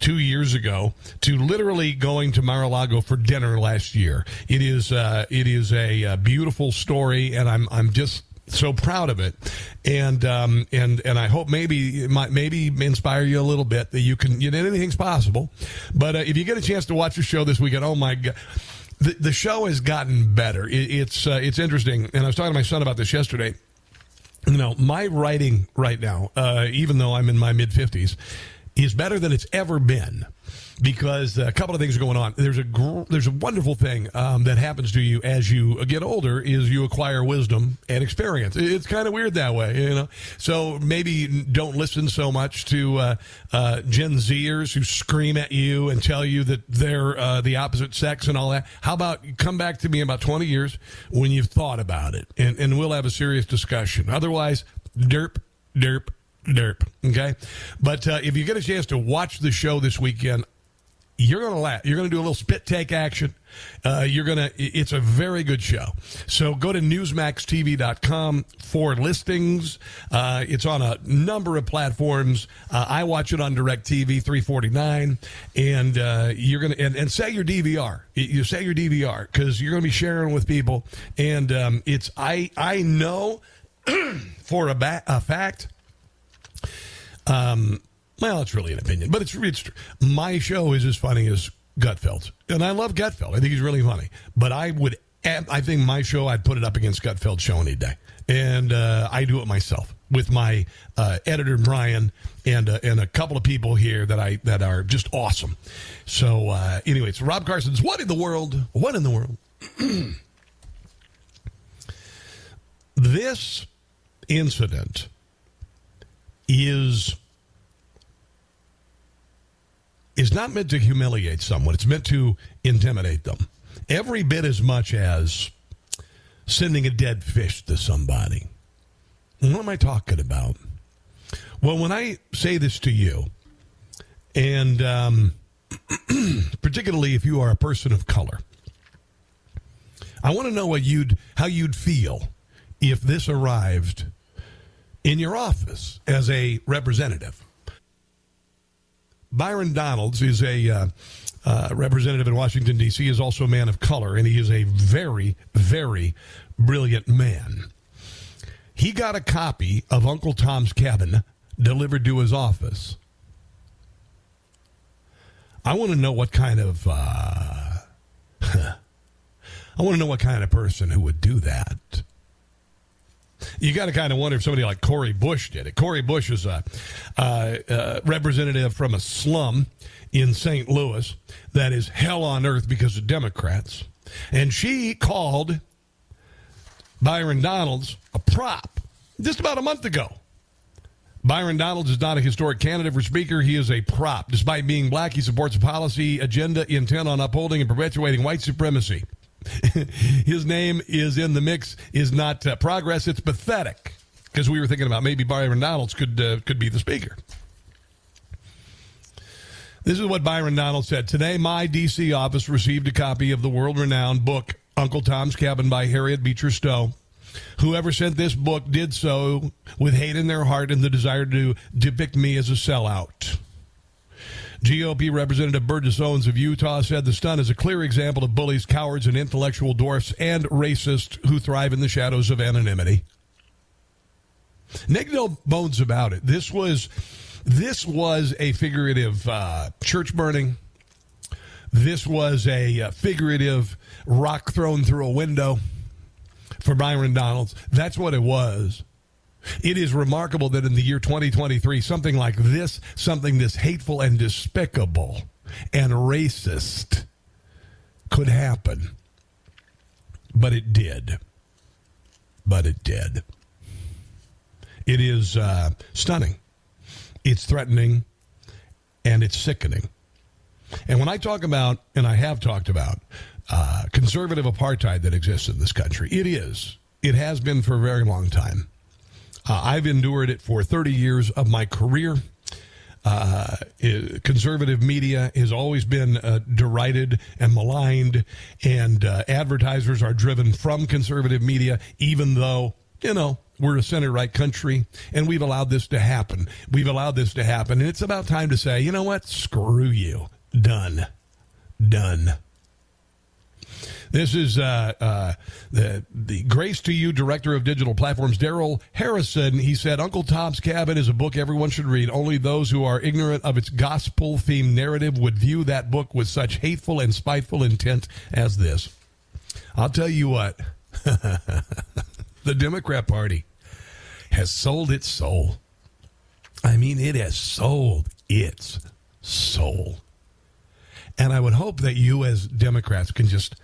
two years ago to literally going to Mar-a-Lago for dinner last year. It is uh, it is a, a, beautiful story, and I'm I'm just so proud of it, and um, and and I hope maybe it might maybe inspire you a little bit that you can you know anything's possible. But uh, if you get a chance to watch the show this weekend, oh my god. The, the show has gotten better. It, it's uh, it's interesting, and I was talking to my son about this yesterday. You know, my writing right now, uh, even though I'm in my mid 50s, is better than it's ever been because a couple of things are going on. There's a gr- there's a wonderful thing um, that happens to you as you get older is you acquire wisdom and experience. It's kind of weird that way, you know. So maybe don't listen so much to uh, uh, Gen Zers who scream at you and tell you that they're uh, the opposite sex and all that. How about come back to me in about 20 years when you've thought about it, and, and we'll have a serious discussion. Otherwise, derp, derp, derp. Okay, but uh, if you get a chance to watch the show this weekend, you're to laugh. You're to do a little spit take action. Uh, you're to, it's a very good show. So go to newsmaxtv.com for listings. Uh, it's on a number of platforms. Uh, I watch it on DirecTV 349. And uh, you're to, and, and set your DVR. You set your DVR because you're to be sharing with people. And um, it's, I, I know for a, ba- a fact, um, well, it's really an opinion, but it's it's my show is as funny as Gutfeld's, and I love Gutfeld. I think he's really funny. But I would, I think my show, I'd put it up against Gutfeld's show any day, and uh, I do it myself with my uh, editor Brian and uh, and a couple of people here that I that are just awesome. So uh, anyway, it's Rob Carson's "What in the World? What in the World?" this incident is is not meant to humiliate someone, it's meant to intimidate them. Every bit as much as sending a dead fish to somebody. What am I talking about? Well, when I say this to you, and um, particularly if you are a person of color, I want to know what you'd how you'd feel if this arrived in your office as a representative. Byron Donalds is a uh, uh, representative in Washington, D.C., is also a man of color, and he is a very, very brilliant man. he got a copy of Uncle Tom's Cabin delivered to his office. I want to know what kind of. Uh, I want to know what kind of person who would do that. You got to kind of wonder if somebody like Cori Bush did it. Cori Bush is a representative from a slum in St. Louis that is hell on earth because of Democrats. And she called Byron Donalds a prop just about a month ago. Byron Donalds is not a historic candidate for Speaker. He is a prop. Despite being black, he supports a policy agenda intent on upholding and perpetuating white supremacy. His name is in the mix, is not uh, progress, it's pathetic. Because we were thinking about maybe Byron Donalds could, uh, could be the Speaker. This is what Byron Donald said. Today, my D.C. office received a copy of the world renowned book, Uncle Tom's Cabin by Harriet Beecher Stowe. Whoever sent this book did so with hate in their heart and the desire to depict me as a sellout. GOP Representative Burgess Owens of Utah said the stunt is a clear example of bullies, cowards, and intellectual dwarfs and racists who thrive in the shadows of anonymity. Make no bones about it. This was this was a figurative uh, church burning. This was a uh, figurative rock thrown through a window for Byron Donalds. That's what it was. It is remarkable that in the year 2023, something like this, something this hateful and despicable and racist could happen. But it did. But it did. It is uh, stunning. It's threatening and it's sickening. And when I talk about, and I have talked about, uh, conservative apartheid that exists in this country, it is. It has been for a very long time. Uh, I've endured it for 30 years of my career. Uh, conservative media has always been uh, derided and maligned, and uh, advertisers are driven from conservative media, even though, you know, we're a center right country, and we've allowed this to happen. We've allowed this to happen, and it's about time to say, you know what? Screw you. Done. Done. This is uh, uh, the the Grace to You director of digital platforms, Darrell Harrison. He said, "Uncle Tom's Cabin is a book everyone should read. Only those who are ignorant of its gospel themed narrative would view that book with such hateful and spiteful intent as this." I'll tell you what, the Democrat Party has sold its soul. I mean, it has sold its soul. And I would hope that you, as Democrats, can just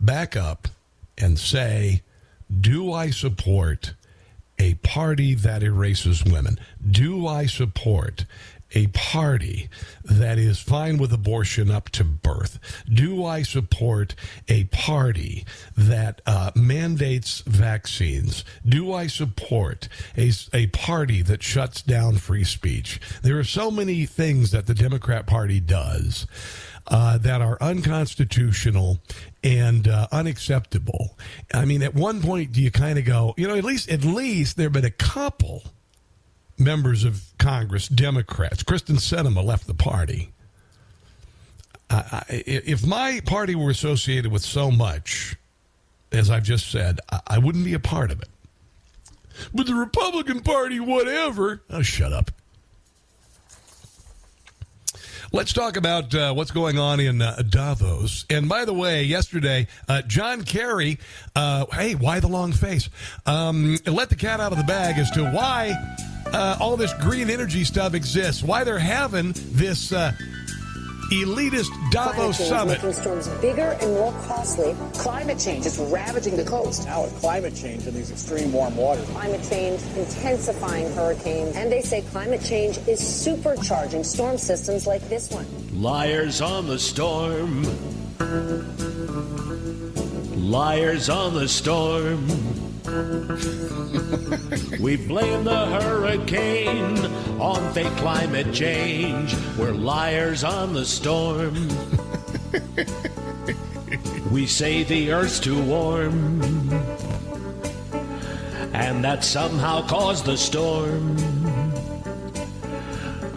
back up and say, do I support a party that erases women? Do I support a party that is fine with abortion up to birth? Do I support a party that uh, mandates vaccines? Do I support a, a party that shuts down free speech? There are so many things that the Democrat Party does uh, that are unconstitutional and uh, unacceptable. I mean, at one point, do you kind of go, you know, at least at least there have been a couple members of Congress, Democrats. Kyrsten Sinema left the party. I, if my party were associated with so much, as I've just said, I, I wouldn't be a part of it. But the Republican Party, whatever. Oh, shut up. Let's talk about uh, what's going on in uh, Davos. And by the way, yesterday, uh, John Kerry, uh, hey, why the long face? Um, let the cat out of the bag as to why uh, all this green energy stuff exists, why they're having this uh, elitist Davos summit. Making storms bigger and more costly. Climate change is ravaging the coast. Now with climate change and these extreme warm waters. Climate change intensifying hurricanes. And they say climate change is supercharging storm systems like this one. Liars on the storm. Liars on the storm. We blame the hurricane on fake climate change. We're liars on the storm. we say the earth's too warm. And that somehow caused the storm.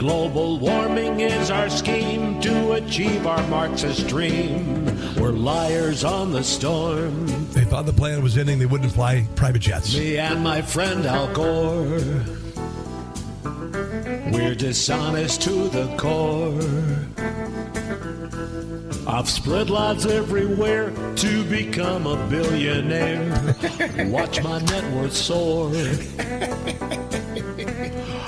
Global warming is our scheme to achieve our Marxist dream. We're liars on the storm. They thought the plan was ending. They wouldn't fly private jets. Me and my friend Al Gore. We're dishonest to the core. I've spread lies everywhere to become a billionaire. Watch my net worth soar.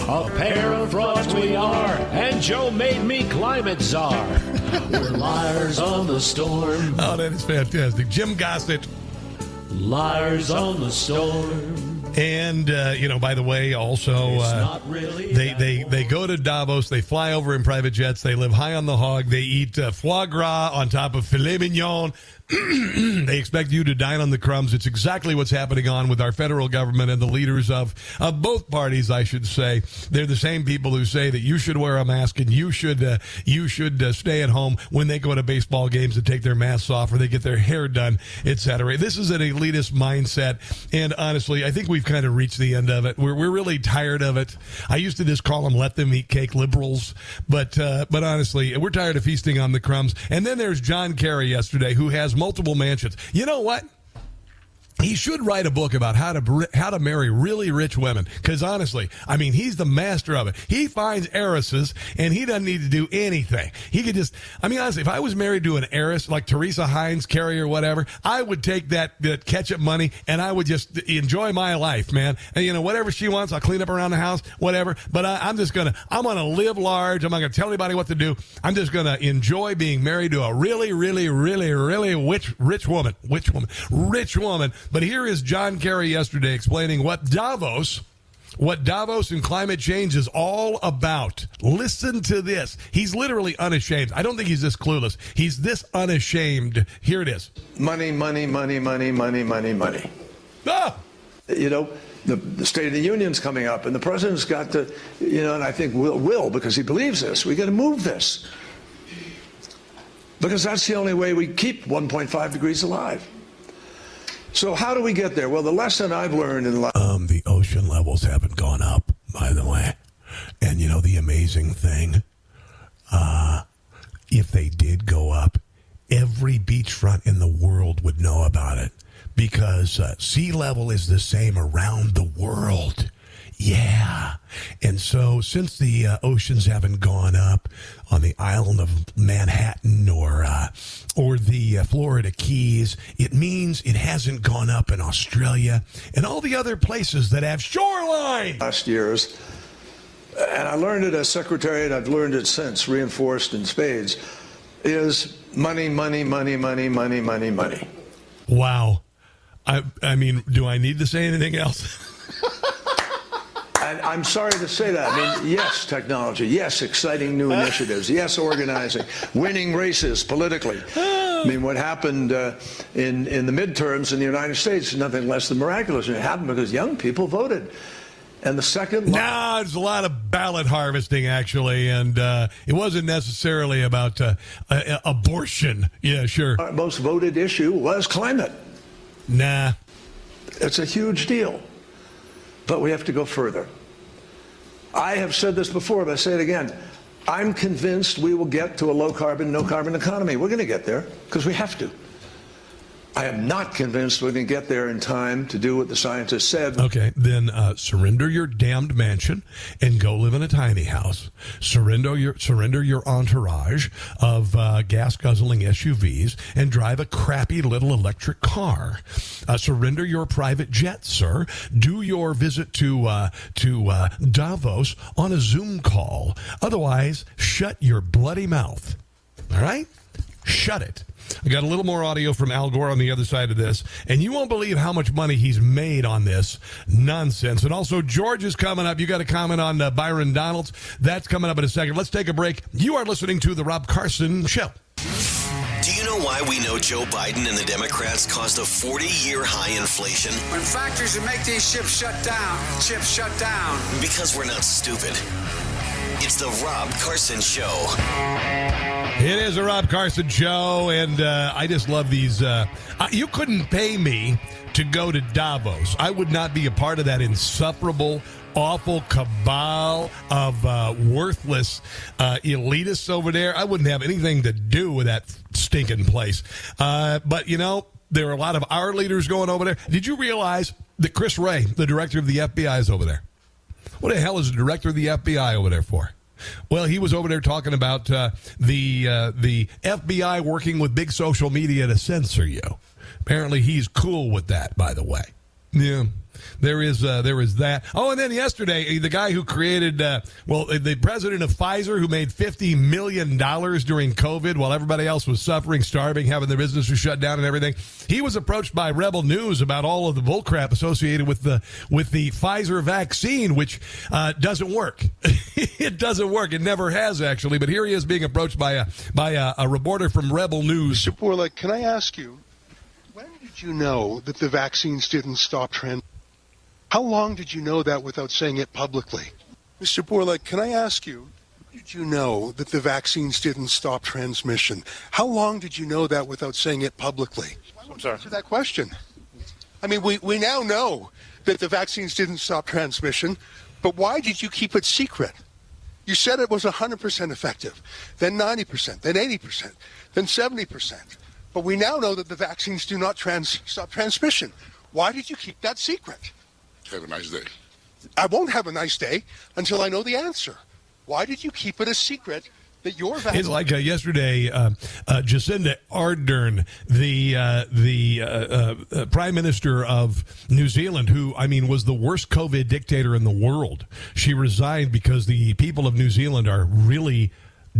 A pair of frauds we are, and Joe made me climate czar. We're liars on the storm. Oh, that is fantastic. Jim Gossett. Liars on the storm. And uh, you know, by the way, also uh, really they they they go to Davos. They fly over in private jets. They live high on the hog. They eat uh, foie gras on top of filet mignon. they expect you to dine on the crumbs. It's exactly what's happening on with our federal government and the leaders of of both parties. I should say they're the same people who say that you should wear a mask and you should uh, you should uh, stay at home when they go to baseball games and take their masks off or they get their hair done, etc. This is an elitist mindset, and honestly, I think we've kind of reached the end of it. We're we're really tired of it. I used to just call them "let them eat cake" liberals, but uh, but honestly, we're tired of feasting on the crumbs. And then there's John Kerry yesterday, who has multiple mansions. You know what? He should write a book about how to how to marry really rich women. Because honestly, I mean, he's the master of it. He finds heiresses, and he doesn't need to do anything. He could just. I mean, honestly, if I was married to an heiress like Teresa Heinz, Kerry, or whatever, I would take that, that ketchup money and I would just enjoy my life, man. And you know, whatever she wants, I'll clean up around the house, whatever. But I, I'm just gonna I'm gonna live large. I'm not gonna tell anybody what to do. I'm just gonna enjoy being married to a really, really, really, really rich rich woman, rich woman, rich woman. But here is John Kerry yesterday explaining what Davos, what Davos and climate change is all about. Listen to this. He's literally unashamed. I don't think he's this clueless. He's this unashamed. Here it is. Money, money, money, money, money, money, money. Ah! You know, the, the State of the Union's coming up, and the president's got to, you know, and I think will, will because he believes this. We got to move this because that's the only way we keep 1.5 degrees alive. So how do we get there? Well, the lesson I've learned in life. Um, the ocean levels haven't gone up, by the way. And you know the amazing thing? Uh, if they did go up, every beachfront in the world would know about it because uh, sea level is the same around the world. Yeah. And so, since the uh, oceans haven't gone up on the island of Manhattan or uh, or the uh, Florida Keys, it means it hasn't gone up in Australia and all the other places that have shoreline. last years, and I learned it as secretary, and I've learned it since, reinforced in spades, is money, money, money, money, money, money, money. Wow. I I mean, do I need to say anything else? And I'm sorry to say that. I mean, yes, technology. Yes, exciting new initiatives. Yes, organizing. Winning races politically. I mean, what happened uh, in, in the midterms in the United States is nothing less than miraculous. And it happened because young people voted. And the second. No, there's a lot of ballot harvesting actually, and uh, it wasn't necessarily about uh, uh, abortion. Yeah, sure. Our most voted issue was climate. Nah. It's a huge deal. But we have to go further. I have said this before, but I say it again. I'm convinced we will get to a low carbon, no carbon economy. We're going to get there because we have to. I am not convinced going to get there in time to do what the scientists said. Okay, then uh, surrender your damned mansion and go live in a tiny house. Surrender your surrender your entourage of uh, gas guzzling SUVs and drive a crappy little electric car. Uh, surrender your private jet, sir. Do your visit to uh, to uh, Davos on a Zoom call. Otherwise, shut your bloody mouth. All right, shut it. I got a little more audio from Al Gore on the other side of this, and you won't believe how much money he's made on this nonsense. And also, George is coming up. You got a comment on uh, Byron Donalds. That's coming up in a second. Let's take a break. You are listening to the Rob Carson Show. Do you know why we know Joe Biden and the Democrats caused a 40 year high inflation? When factories that make these ships shut down, chips shut down. Because we're not stupid. It's the Rob Carson Show. It is a Rob Carson show, and uh, I just love these. Uh, you couldn't pay me to go to Davos. I would not be a part of that insufferable, awful cabal of uh, worthless uh, elitists over there. I wouldn't have anything to do with that stinking place. Uh, but, you know, there are a lot of our leaders going over there. Did you realize that Chris Wray, the director of the FBI, is over there? What the hell is the director of the FBI over there for? Well, he was over there talking about uh, the uh, the FBI working with big social media to censor you. Apparently, he's cool with that. By the way, yeah. There is uh, there is that. Oh, and then yesterday, the guy who created, uh, well, the president of Pfizer, who made fifty million dollars during COVID, while everybody else was suffering, starving, having their businesses shut down, and everything. He was approached by Rebel News about all of the bullcrap associated with the with the Pfizer vaccine, which uh, doesn't work. it doesn't work. It never has actually. But here he is being approached by a by a, a reporter from Rebel News. Bourla, can I ask you, when did you know that the vaccines didn't stop trend? How long did you know that without saying it publicly? Mr. Bourla, can I ask you, did you know that the vaccines didn't stop transmission? How long did you know that without saying it publicly? I'm sorry. Answer that question. I mean, we, we now know that the vaccines didn't stop transmission, but why did you keep it secret? You said it was 100% effective, then 90%, then 80%, then 70%. But we now know that the vaccines do not trans- stop transmission. Why did you keep that secret? Have a nice day. I won't have a nice day until I know the answer. Why did you keep it a secret that your vaccine? It's like uh, yesterday, uh, uh, Jacinda Ardern, the uh, the uh, uh, Prime Minister of New Zealand, who I mean was the worst COVID dictator in the world. She resigned because the people of New Zealand are really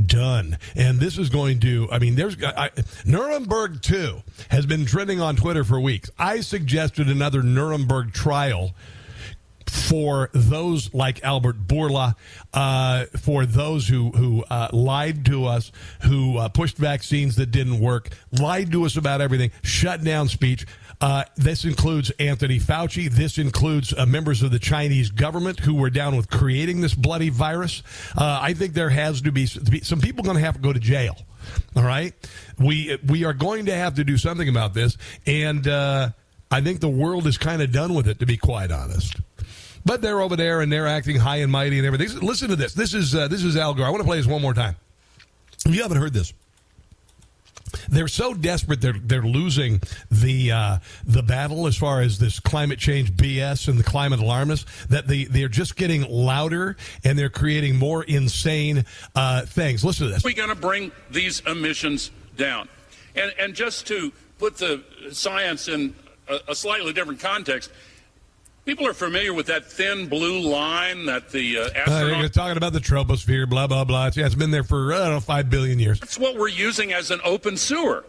done. And this is going to, I mean, there's I, Nuremberg 2 has been trending on Twitter for weeks. I suggested another Nuremberg trial for those like Albert Bourla, uh, for those who who uh, lied to us, who uh, pushed vaccines that didn't work, lied to us about everything, shut down speech. Uh, this includes Anthony Fauci. This includes uh, members of the Chinese government who were down with creating this bloody virus. Uh, I think there has to be some people going to have to go to jail. All right, we we are going to have to do something about this, and uh, I think the world is kind of done with it, to be quite honest. But they're over there and they're acting high and mighty and everything. Listen to this. This is uh, this is Al Gore. I want to play this one more time. If you haven't heard this, they're so desperate they're they're losing the uh, the battle as far as this climate change BS and the climate alarmists that they they're just getting louder and they're creating more insane uh, things. Listen to this. We're going to bring these emissions down, and and just to put the science in a, a slightly different context. People are familiar with that thin blue line that the uh, Uh, they're talking about the troposphere, blah blah blah. It's, yeah, it's been there for I don't know five billion years. That's what we're using as an open sewer.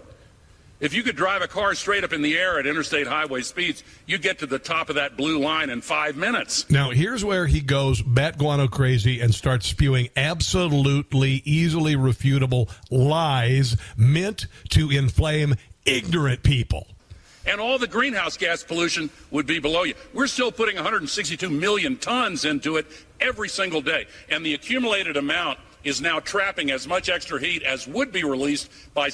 If you could drive a car straight up in the air at interstate highway speeds, you'd get to the top of that blue line in five minutes. Now, here's where he goes bat guano crazy and starts spewing absolutely easily refutable lies meant to inflame ignorant people. And all the greenhouse gas pollution would be below you. We're still putting 162 million tons into it every single day. And the accumulated amount is now trapping as much extra heat as would be released by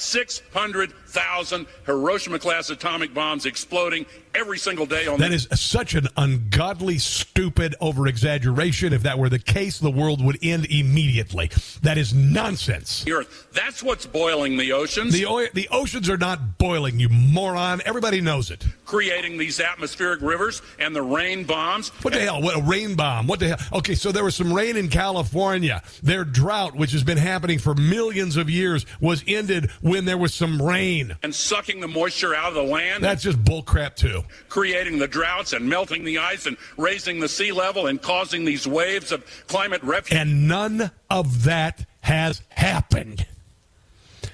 600,000 Hiroshima class atomic bombs exploding every single day on That the is such an ungodly, stupid over exaggeration. If that were the case, the world would end immediately. That is nonsense. earth. That's what's boiling the oceans. The, o- the oceans are not boiling, you moron. Everybody knows it. creating these atmospheric rivers and the rain bombs. What the hell? What a rain bomb? What the hell? Okay, so there was some rain in California. Their drought, which has been happening for millions of years, was ended when there was some rain. And sucking the moisture out of the land. That's just bullcrap too. creating the droughts and melting the ice and raising the sea level and causing these waves of climate refuge. And none of that has happened.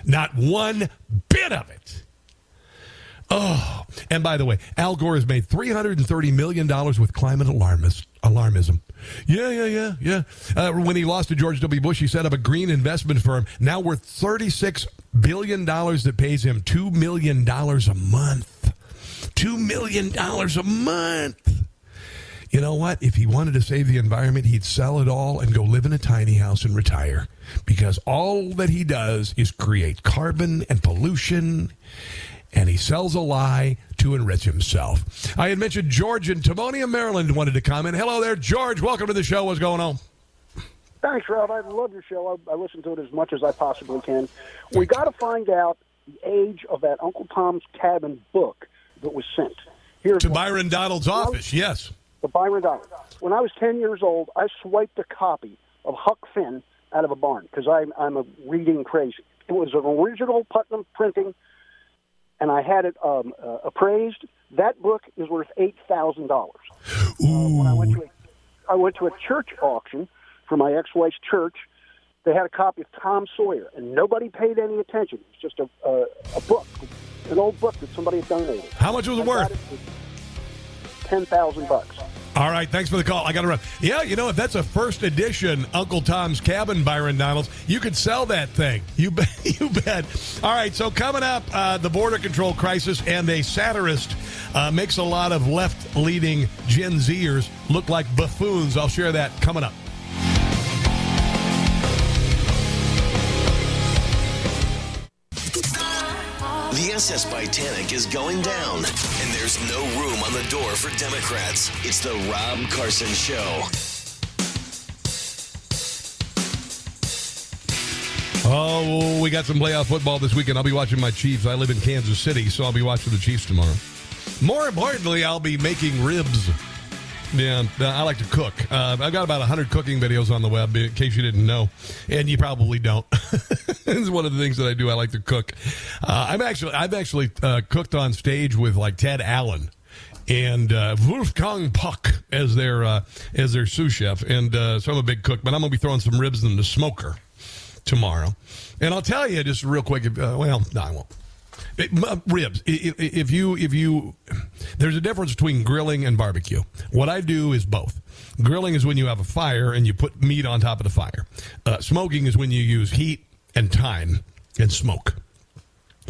Not one bit of it. Oh, and by the way, Al Gore has made $330 million with climate alarmist, alarmism. Yeah, yeah, yeah, yeah. Uh, when he lost to George W. Bush, he set up a green investment firm now worth $36 billion that pays him $2 million a month. $2 million a month. You know what? If he wanted to save the environment, he'd sell it all and go live in a tiny house and retire. Because all that he does is create carbon and pollution, and he sells a lie to enrich himself. I had mentioned George in Timonium, Maryland wanted to comment. Hello there, George. Welcome to the show. What's going on? Thanks, Rob. I love your show. I, I listen to it as much as I possibly can. We got to find out the age of that Uncle Tom's Cabin book that was sent. Here's to. Byron Donald's office, yes. The Byron Donald. When I was 10 years old, I swiped a copy of Huck Finn out of a barn because I'm, I'm a reading crazy. It was an original Putnam printing, and I had it um, uh, appraised. That book is worth $8,000. Uh, when I went to a, I went to a church auction for my ex-wife's church. They had a copy of Tom Sawyer, and nobody paid any attention. It was just a, a, a book, an old book that somebody had donated. How much was it worth? Ten thousand bucks. All right, thanks for the call. I got to run. Yeah, you know, if that's a first edition Uncle Tom's Cabin, Byron Donalds, you could sell that thing. You bet. You bet. All right, so coming up, uh, the border control crisis and a satirist uh, makes a lot of left leaning Gen Zers look like buffoons. I'll share that coming up. The SS Titanic is going down, and there's no room on the door for Democrats. It's the Rob Carson Show. Oh, we got some playoff football this weekend. I'll be watching my Chiefs. I live in Kansas City, so I'll be watching the Chiefs tomorrow. More importantly, I'll be making ribs. Yeah, I like to cook. Uh, I've got about 100 cooking videos on the web, in case you didn't know. And you probably don't. it's one of the things that I do. I like to cook. Uh, I'm actually, I've actually uh, cooked on stage with like Ted Allen and uh, Wolfgang Puck as their uh, as their sous chef. And uh, so I'm a big cook, but I'm going to be throwing some ribs in the smoker tomorrow. And I'll tell you just real quick. Uh, well, no, I won't. It, m- ribs. If you if you there's a difference between grilling and barbecue. What I do is both. Grilling is when you have a fire and you put meat on top of the fire. Uh, smoking is when you use heat and time and smoke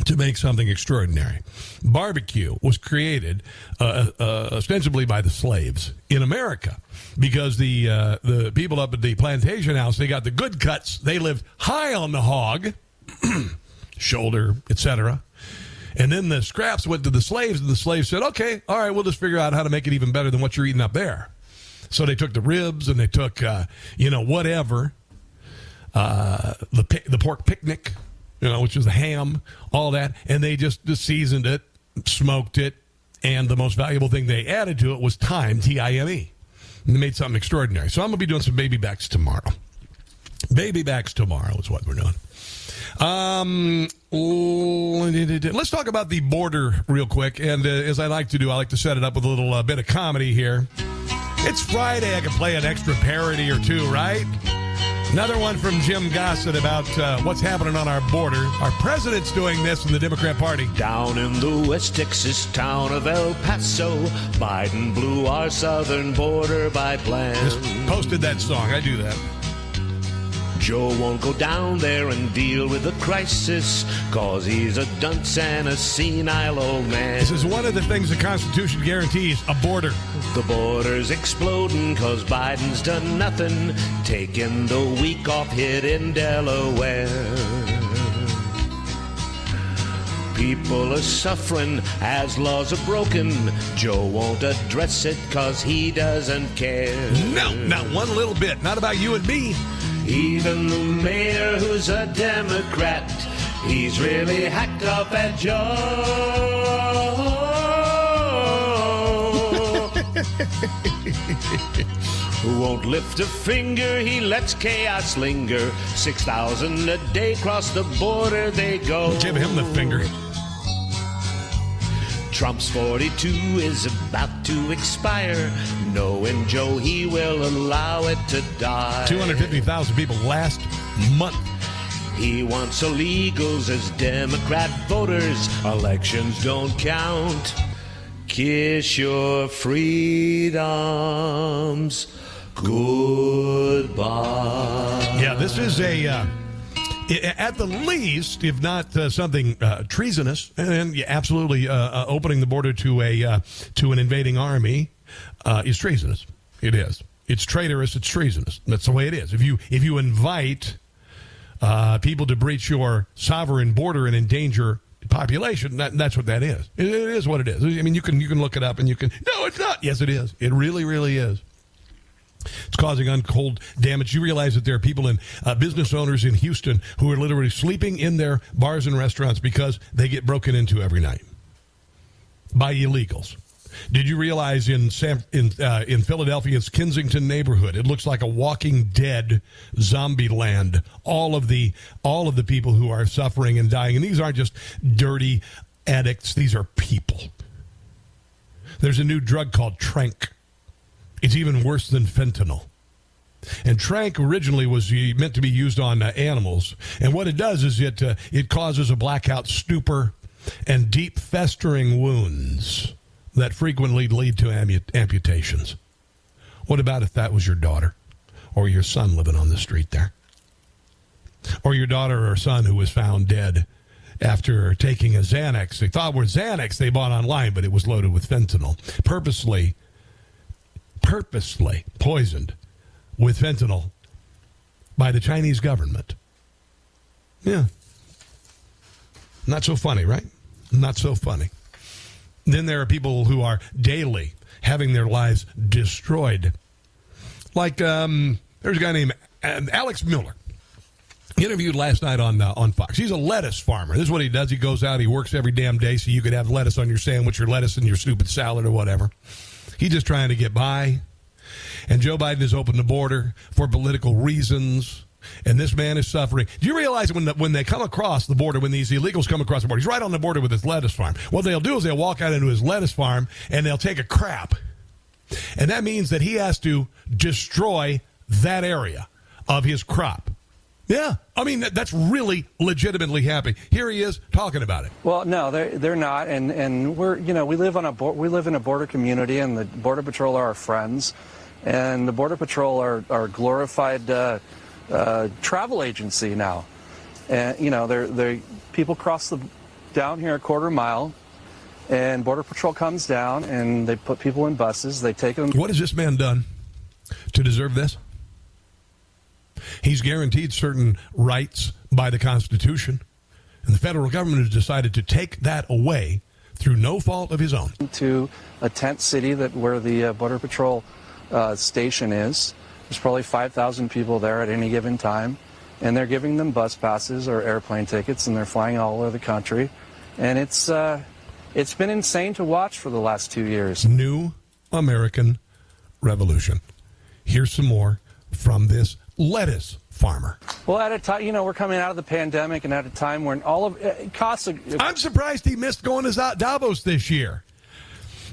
to make something extraordinary. Barbecue was created uh, uh, ostensibly by the slaves in America because the uh, the people up at the plantation house they got the good cuts. They lived high on the hog, shoulder, etc. And then the scraps went to the slaves, and the slaves said, "Okay, all right, we'll just figure out how to make it even better than what you're eating up there." So they took the ribs and they took, uh, you know, whatever, uh, the the pork picnic, you know, which is the ham, all that, and they just, just seasoned it, smoked it, and the most valuable thing they added to it was time, T I M E. And they made something extraordinary. So I'm gonna be doing some baby backs tomorrow. Baby backs tomorrow is what we're doing. Um, let's talk about the border real quick. And uh, as I like to do, I like to set it up with a little uh, bit of comedy here. It's Friday. I can play an extra parody or two, right? Another one from Jim Gossett about uh, what's happening on our border. Our president's doing this in the Democrat Party. Down in the West Texas town of El Paso, Biden blew our southern border by plan. Just posted that song. I do that. Joe won't go down there and deal with the crisis, cause he's a dunce and a senile old man. This is one of the things the Constitution guarantees a border. The border's exploding cause Biden's done nothing, taking the week off hit in Delaware. People are suffering as laws are broken. Joe won't address it cause he doesn't care. No, not one little bit. Not about you and me. Even the mayor, who's a Democrat, he's really hacked up at Joe. Who won't lift a finger, he lets chaos linger. 6,000 a day cross the border they go. Give him the finger. Trump's 42 is about to expire. Knowing Joe, he will allow it to die. 250,000 people last month. He wants illegals as Democrat voters. Elections don't count. Kiss your freedoms goodbye. Yeah, this is a uh, At the least, if not uh, something uh, treasonous, and absolutely uh, uh, opening the border to a uh, to an invading army uh, is treasonous. It is. It's traitorous. It's treasonous. That's the way it is. If you if you invite people to breach your sovereign border and endanger population, that, that's what that is. It, it is what it is. I mean, you can you can look it up and you can. No, it's not. Yes, it is. It really, really is. It's causing untold damage. You realize that there are people in uh, business owners in Houston who are literally sleeping in their bars and restaurants because they get broken into every night by illegals. Did you realize in San, in uh, in Philadelphia's Kensington neighborhood, it looks like a Walking Dead zombie land. All of the all of the people who are suffering and dying, and these aren't just dirty addicts; these are people. There's a new drug called tranq. It's even worse than fentanyl. And tranq originally was meant to be used on uh, animals, and what it does is it uh, it causes a blackout stupor and deep festering wounds that frequently lead to amputations. What about if that was your daughter or your son living on the street there? Or your daughter or son who was found dead after taking a Xanax. They thought were Xanax they bought online, but it was loaded with fentanyl. Purposely, purposely poisoned with fentanyl by the Chinese government. Yeah. Not so funny, right? Not so funny. Then there are people who are daily having their lives destroyed. Like, um, there's a guy named um, Alex Miller. He Interviewed last night on uh, on Fox. He's a lettuce farmer. This is what he does. He goes out. He works every damn day so you could have lettuce on your sandwich, or lettuce in your stupid salad, or whatever. He's just trying to get by. And Joe Biden has opened the border for political reasons. And this man is suffering. Do you realize when the, when they come across the border, when these illegals come across the border, he's right on the border with his lettuce farm. What they'll do is they'll walk out into his lettuce farm and they'll take a crap. And that means that he has to destroy that area of his crop. Yeah, I mean that's really legitimately happy. Here he is talking about it. Well, no, they're they're not, and and we're you know we live on a we live in a border community, and the border patrol are our friends, and the border patrol are are glorified uh, uh, travel agency now, and you know they're they people cross the down here a quarter mile, and border patrol comes down and they put people in buses, they take them. What has this man done to deserve this? He's guaranteed certain rights by the Constitution, and the federal government has decided to take that away through no fault of his own. to a tent city that where the uh, border patrol uh, station is. There's probably 5,000 people there at any given time, and they're giving them bus passes or airplane tickets, and they're flying all over the country, and it's uh, it's been insane to watch for the last two years. New American Revolution. Here's some more from this lettuce farmer. Well, at a time, you know, we're coming out of the pandemic, and at a time when all of it costs. A, I'm surprised he missed going to Davos this year.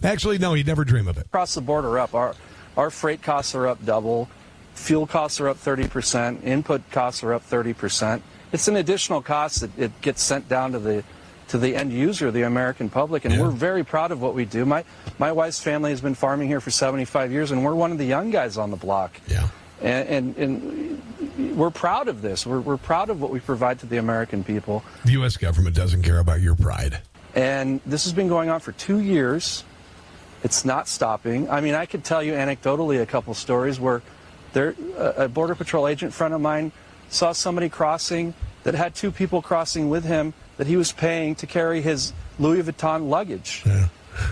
Actually, no, he'd never dream of it. across the border up. Our our freight costs are up double, fuel costs are up 30%, input costs are up 30%. It's an additional cost that it gets sent down to the to the end user, the American public, and we're very proud of what we do. My my wife's family has been farming here for 75 years, and we're one of the young guys on the block. Yeah. And, and, and we're proud of this. We're, we're proud of what we provide to the American people. The U.S. government doesn't care about your pride. And this has been going on for two years. It's not stopping. I mean, I could tell you anecdotally a couple stories where there, a a Border Patrol agent friend of mine saw somebody crossing that had two people crossing with him that he was paying to carry his Louis Vuitton luggage.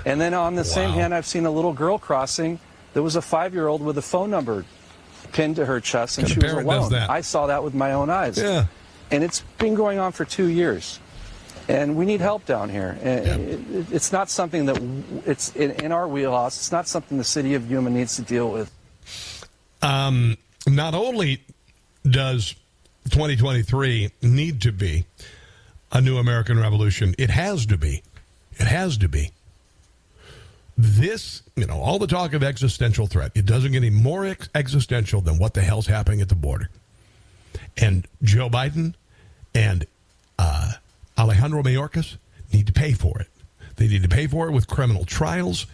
And then on the same hand, I've seen a little girl crossing that was a five year old with a phone number pinned to her chest, and she was of parent does alone. I saw that with my own eyes. Yeah. And it's been going on for two years. And we need help down here. And it- it's not something that it's in, in our wheelhouse. It's not something the city of Yuma needs to deal with. Um, not only does 2023 need to be a new American Revolution, it has to be. It has to be. This, you know, all the talk of existential threat, it doesn't get any more ex- existential than what the hell's happening at the border. And Joe Biden and uh, Alejandro Mayorkas need to pay for it. They need to pay for it with criminal trials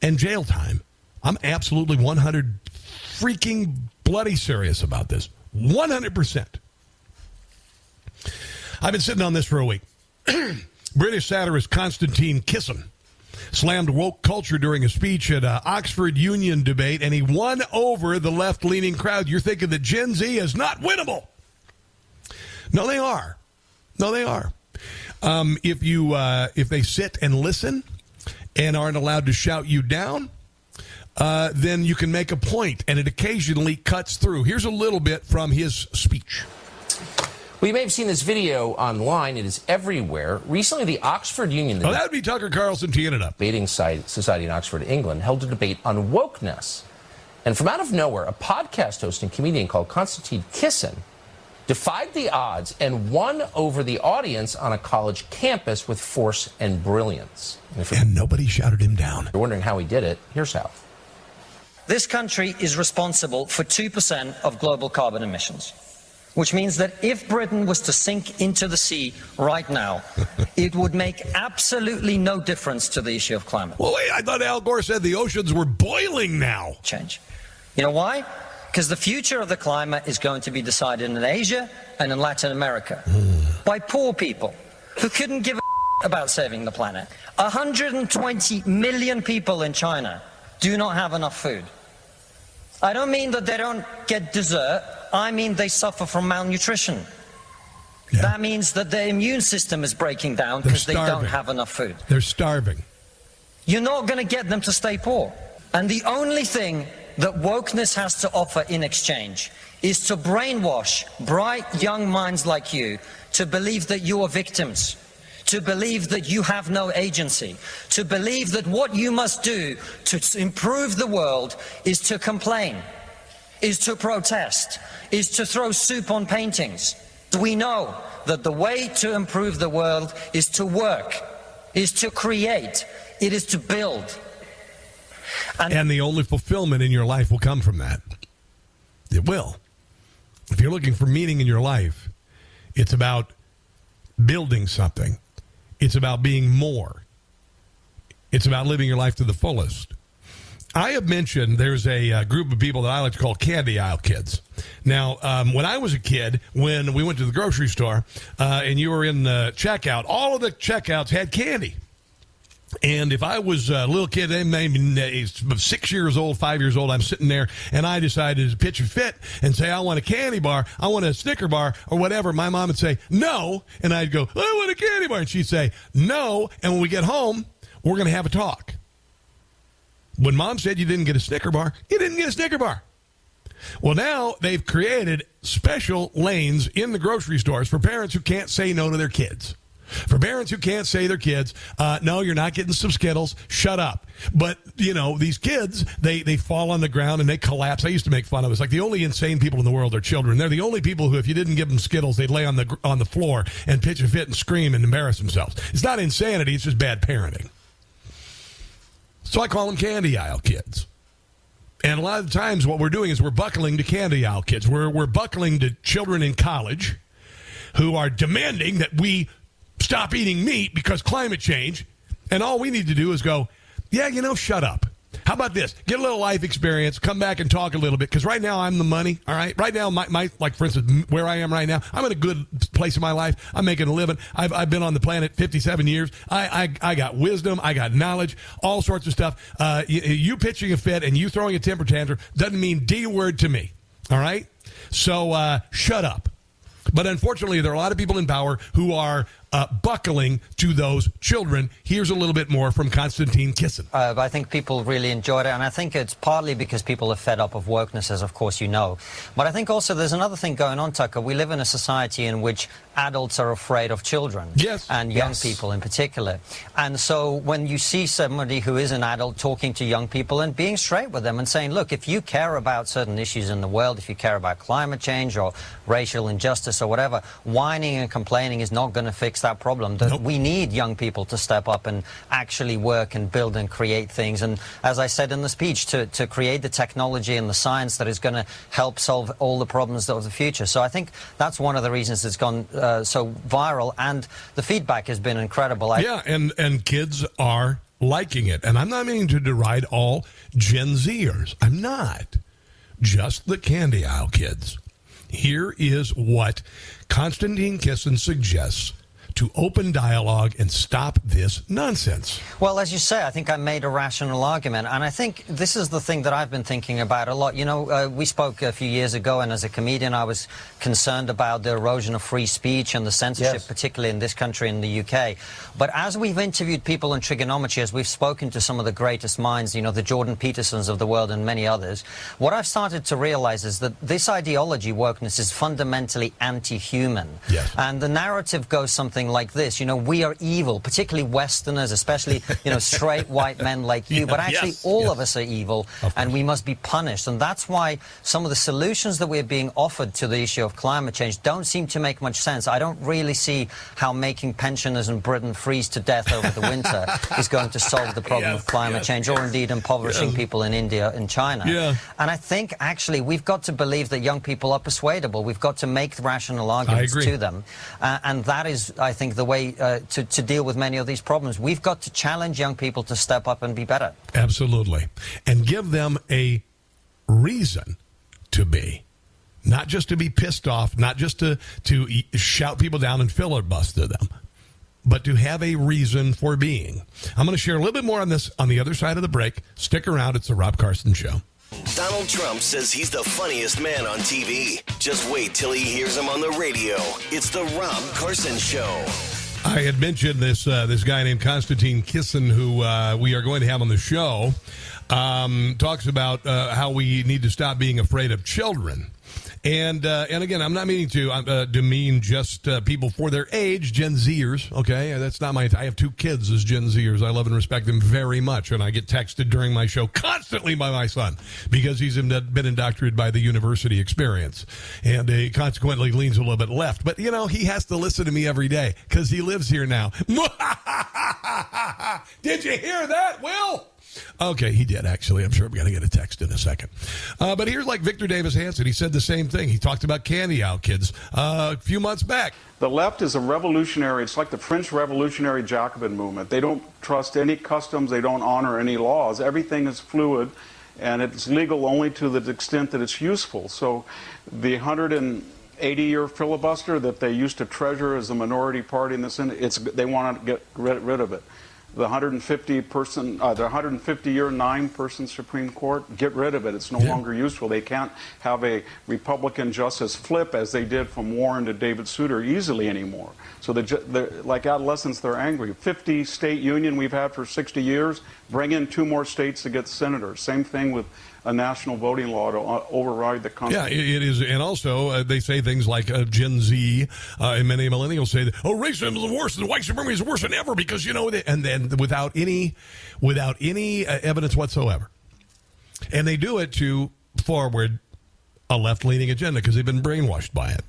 and jail time. I'm absolutely 100 freaking bloody serious about this. 100%. I've been sitting on this for a week. British satirist Konstantin Kisin slammed woke culture during a speech at uh, Oxford Union debate, and he won over the left leaning crowd. You're thinking that Gen Z is not winnable. No, they are. No, they are. Um, if you uh, if they sit and listen and aren't allowed to shout you down, uh, then you can make a point, and it occasionally cuts through. Here's a little bit from his speech. Well, you may have seen this video online. It is everywhere. Recently, the Oxford Union, the Oh, that would be Tucker Carlson teeing it up. debating site, society in Oxford, England, held a debate on wokeness. And from out of nowhere, a podcast host and comedian called Konstantin Kisin defied the odds and won over the audience on a college campus with force and brilliance. And, if and nobody shouted him down. You're wondering how he did it? Here's how. This country is responsible for 2% of global carbon emissions, which means that if Britain was to sink into the sea right now, it would make absolutely no difference to the issue of climate Well, wait, I thought Al Gore said the oceans were boiling now. change. You know why? Because the future of the climate is going to be decided in Asia and in Latin America by poor people who couldn't give a about saving the planet. 120 million people in China do not have enough food. I don't mean that they don't get dessert, I mean they suffer from malnutrition. That means that their immune system is breaking down because they don't have enough food. They're starving. You're not going to get them to stay poor. And the only thing that wokeness has to offer in exchange is to brainwash bright young minds like you to believe that you are victims, to believe that you have no agency, to believe that what you must do to improve the world is to complain, is to protest, is to throw soup on paintings. We know that the way to improve the world is to work, is to create, it is to build. And, the only fulfillment in your life will come from that. It will. If you're looking for meaning in your life, it's about building something, it's about being more, it's about living your life to the fullest. I have mentioned there's a uh, group of people that I like to call candy aisle kids. Now, um, when I was a kid, when we went to the grocery store uh, and you were in the checkout, all of the checkouts had candy. And if I was a little kid, maybe uh, six years old, five years old, I'm sitting there and I decided to pitch a fit and say, I want a candy bar, I want a Snicker bar, or whatever. My mom would say, no. And I'd go, I want a candy bar. And she'd say, no. And when we get home, we're going to have a talk. When mom said you didn't get a Snicker bar, you didn't get a Snicker bar. Well, now they've created special lanes in the grocery stores for parents who can't say no to their kids. For parents who can't say their kids, uh, no, you're not getting some Skittles, shut up. But, you know, these kids, they, they fall on the ground and they collapse. I used to make fun of. It's like the only insane people in the world are children. They're the only people who, if you didn't give them Skittles, they'd lay on the, on the floor and pitch a fit and scream and embarrass themselves. It's not insanity, it's just bad parenting. So I call them candy aisle kids. And a lot of times, what we're doing is we're buckling to candy aisle kids. We're, we're buckling to children in college who are demanding that we stop eating meat because climate change. And all we need to do is go, yeah, you know, shut up. How about this? Get a little life experience, come back and talk a little bit. Because right now I'm the money. All right. Right now, my, my like for instance, where I am right now, I'm in a good place in my life. I'm making a living. I've, I've been on the planet 57 years. I, I I got wisdom. I got knowledge. All sorts of stuff. Uh, you, you pitching a fit and you throwing a temper tantrum doesn't mean d word to me. All right. So uh, shut up. But unfortunately, there are a lot of people in power who are uh, buckling to those children. Here's a little bit more from Constantine Kissin. Uh, I think people really enjoyed it, and I think it's partly because people are fed up of wokeness, as of course you know. But I think also there's another thing going on, Tucker. We live in a society in which adults are afraid of children, yes, and young Yes. people in particular. And so when you see somebody who is an adult talking to young people and being straight with them and saying, look, if you care about certain issues in the world, if you care about climate change or racial injustice or whatever, whining and complaining is not going to fix that problem. That we need young people to step up and actually work and build and create things. And as I said in the speech, to, to create the technology and the science that is going to help solve all the problems of the future. So I think that's one of the reasons it's gone uh, so viral. And the feedback has been incredible. I, yeah, and, and kids are liking it. And I'm not meaning to deride all Gen Zers. I'm not. Just the candy aisle kids. Here is what Konstantin Kisin suggests to open dialogue and stop this nonsense. Well, as you say, I think I made a rational argument, and I think this is the thing that I've been thinking about a lot. You know, uh, we spoke a few years ago, and as a comedian, I was concerned about the erosion of free speech and the censorship, Yes. particularly in this country, in the UK. But as we've interviewed people in Triggernometry, as we've spoken to some of the greatest minds, you know, the Jordan Petersons of the world and many others, what I've started to realize is that this ideology, wokeness, is fundamentally anti-human. And the narrative goes something like this, you know, we are evil, particularly Westerners, especially, you know, straight white men like you, but actually yes, all yes. of us are evil and we must be punished. And that's why some of the solutions that we're being offered to the issue of climate change don't seem to make much sense. I don't really see how making pensioners in Britain freeze to death over the winter is going to solve the problem Yes, of climate change or indeed impoverishing people in India and China. Yeah. And I think actually we've got to believe that young people are persuadable. We've got to make rational arguments to them. Uh, and that is, I think, the way uh, to, to deal with many of these problems. We've got to challenge young people to step up and be better. Absolutely. And give them a reason to be. Not just to be pissed off, not just to, to shout people down and filibuster them, but to have a reason for being. I'm going to share a little bit more on this on the other side of the break. Stick around. It's the Rob Carson Show. Donald Trump says he's the funniest man on TV. Just wait till he hears him on the radio. It's the Rob Carson Show. I had mentioned this uh, this guy named Konstantin Kisin, who uh, we are going to have on the show, um, talks about uh, how we need to stop being afraid of children. And uh, and again, I'm not meaning to uh, demean just uh, people for their age, Gen Zers. Okay, that's not my. I have two kids as Gen Zers. I love and respect them very much, and I get texted during my show constantly by my son because he's been indoctrinated by the university experience, and he consequently leans a little bit left. But you know, he has to listen to me every day because he lives here now. Did you hear that, Will? Okay, he did actually. I'm sure I'm going to get a text in a second. Uh, but here's like Victor Davis Hanson. He said the same thing. He talked about candy out kids uh, a few months back. The left is a revolutionary, it's like the French Revolutionary Jacobin movement. They don't trust any customs, they don't honor any laws. Everything is fluid, and it's legal only to the extent that it's useful. So the 180 year filibuster that they used to treasure as a minority party in the Senate, it's, they want to get rid of it. The 150 person, uh, the 150 year nine person Supreme Court, get rid of it. It's no longer useful. They can't have a Republican justice flip as they did from Warren to David Souter easily anymore. So the, the like adolescents, they're angry. 50 state union we've had for 60 years. Bring in two more states to get senators. Same thing with a national voting law to uh, override the Yeah, Constitution. it, it is. And also, uh, they say things like uh, Gen Z uh, and many millennials say, oh, racism is worse than white supremacy is worse than ever because, you know, and then without any, without any uh, evidence whatsoever. And they do it to forward a left leaning agenda because they've been brainwashed by it.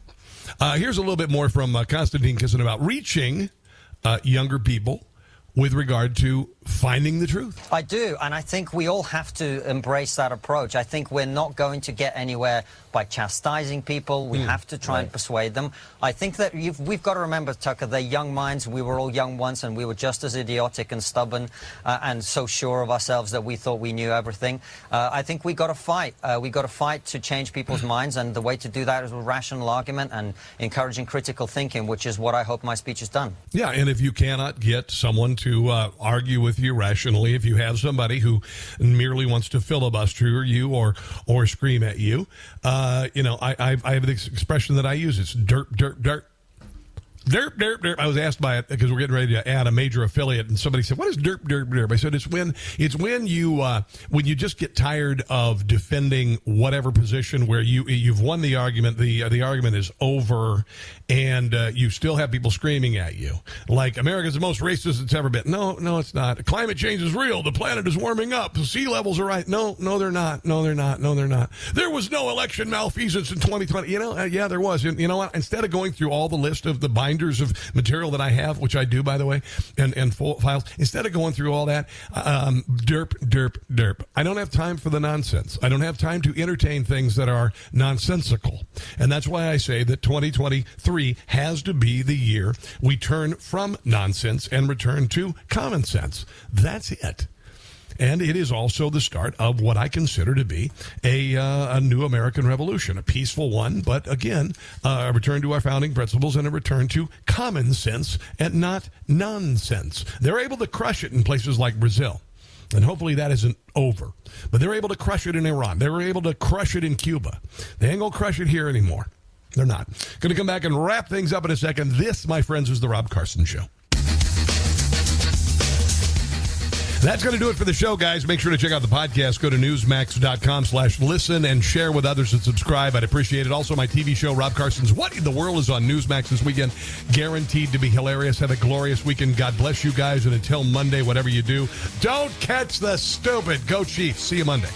Uh, here's a little bit more from Konstantin Kisin about reaching younger people with regard to finding the truth. I do, and I think we all have to embrace that approach. I think we're not going to get anywhere by chastising people. We have to try and persuade them. I think that you've, we've got to remember, Tucker, they're young minds. We were all young once, and we were just as idiotic and stubborn uh, and so sure of ourselves that we thought we knew everything. Uh, I think we've got to fight. Uh, we got to fight to change people's minds, and the way to do that is with rational argument and encouraging critical thinking, which is what I hope my speech has done. Yeah, and if you cannot get someone to uh, argue with you rationally, if you have somebody who merely wants to filibuster you or or scream at you, uh, you know, I, I I have this expression that I use. It's dirt, dirt, dirt. Derp, derp, derp. I was asked by it because we're getting ready to add a major affiliate, and somebody said, "What is derp, derp, derp?" I said, "It's when it's when you uh, when you just get tired of defending whatever position where you you've won the argument, the uh, the argument is over, and uh, you still have people screaming at you like America's the most racist it's ever been. No, no, it's not. Climate change is real. The planet is warming up. The sea levels are right. No, no, they're not. No, they're not. No, they're not. There was no election malfeasance in 2020. You know, uh, yeah, there was. You know what? Instead of going through all the list of the binders of material that I have, which I do, by the way, and, and full files, instead of going through all that, um, derp, derp, derp. I don't have time for the nonsense. I don't have time to entertain things that are nonsensical. And that's why I say that 2023 has to be the year we turn from nonsense and return to common sense. That's it. And it is also the start of what I consider to be a, uh, a new American revolution, a peaceful one, but again, uh, a return to our founding principles and a return to common sense and not nonsense. They're able to crush it in places like Brazil. And hopefully that isn't over. But they're able to crush it in Iran. They were able to crush it in Cuba. They ain't going to crush it here anymore. They're not. Going to come back and wrap things up in a second. This, my friends, is The Rob Carson Show. That's going to do it for the show, guys. Make sure to check out the podcast. Go to newsmax.com slash listen and share with others and subscribe. I'd appreciate it. Also, my TV show, Rob Carson's What in the World is on Newsmax this weekend. Guaranteed to be hilarious. Have a glorious weekend. God bless you guys. And until Monday, whatever you do, don't catch the stupid. Go Chiefs. See you Monday.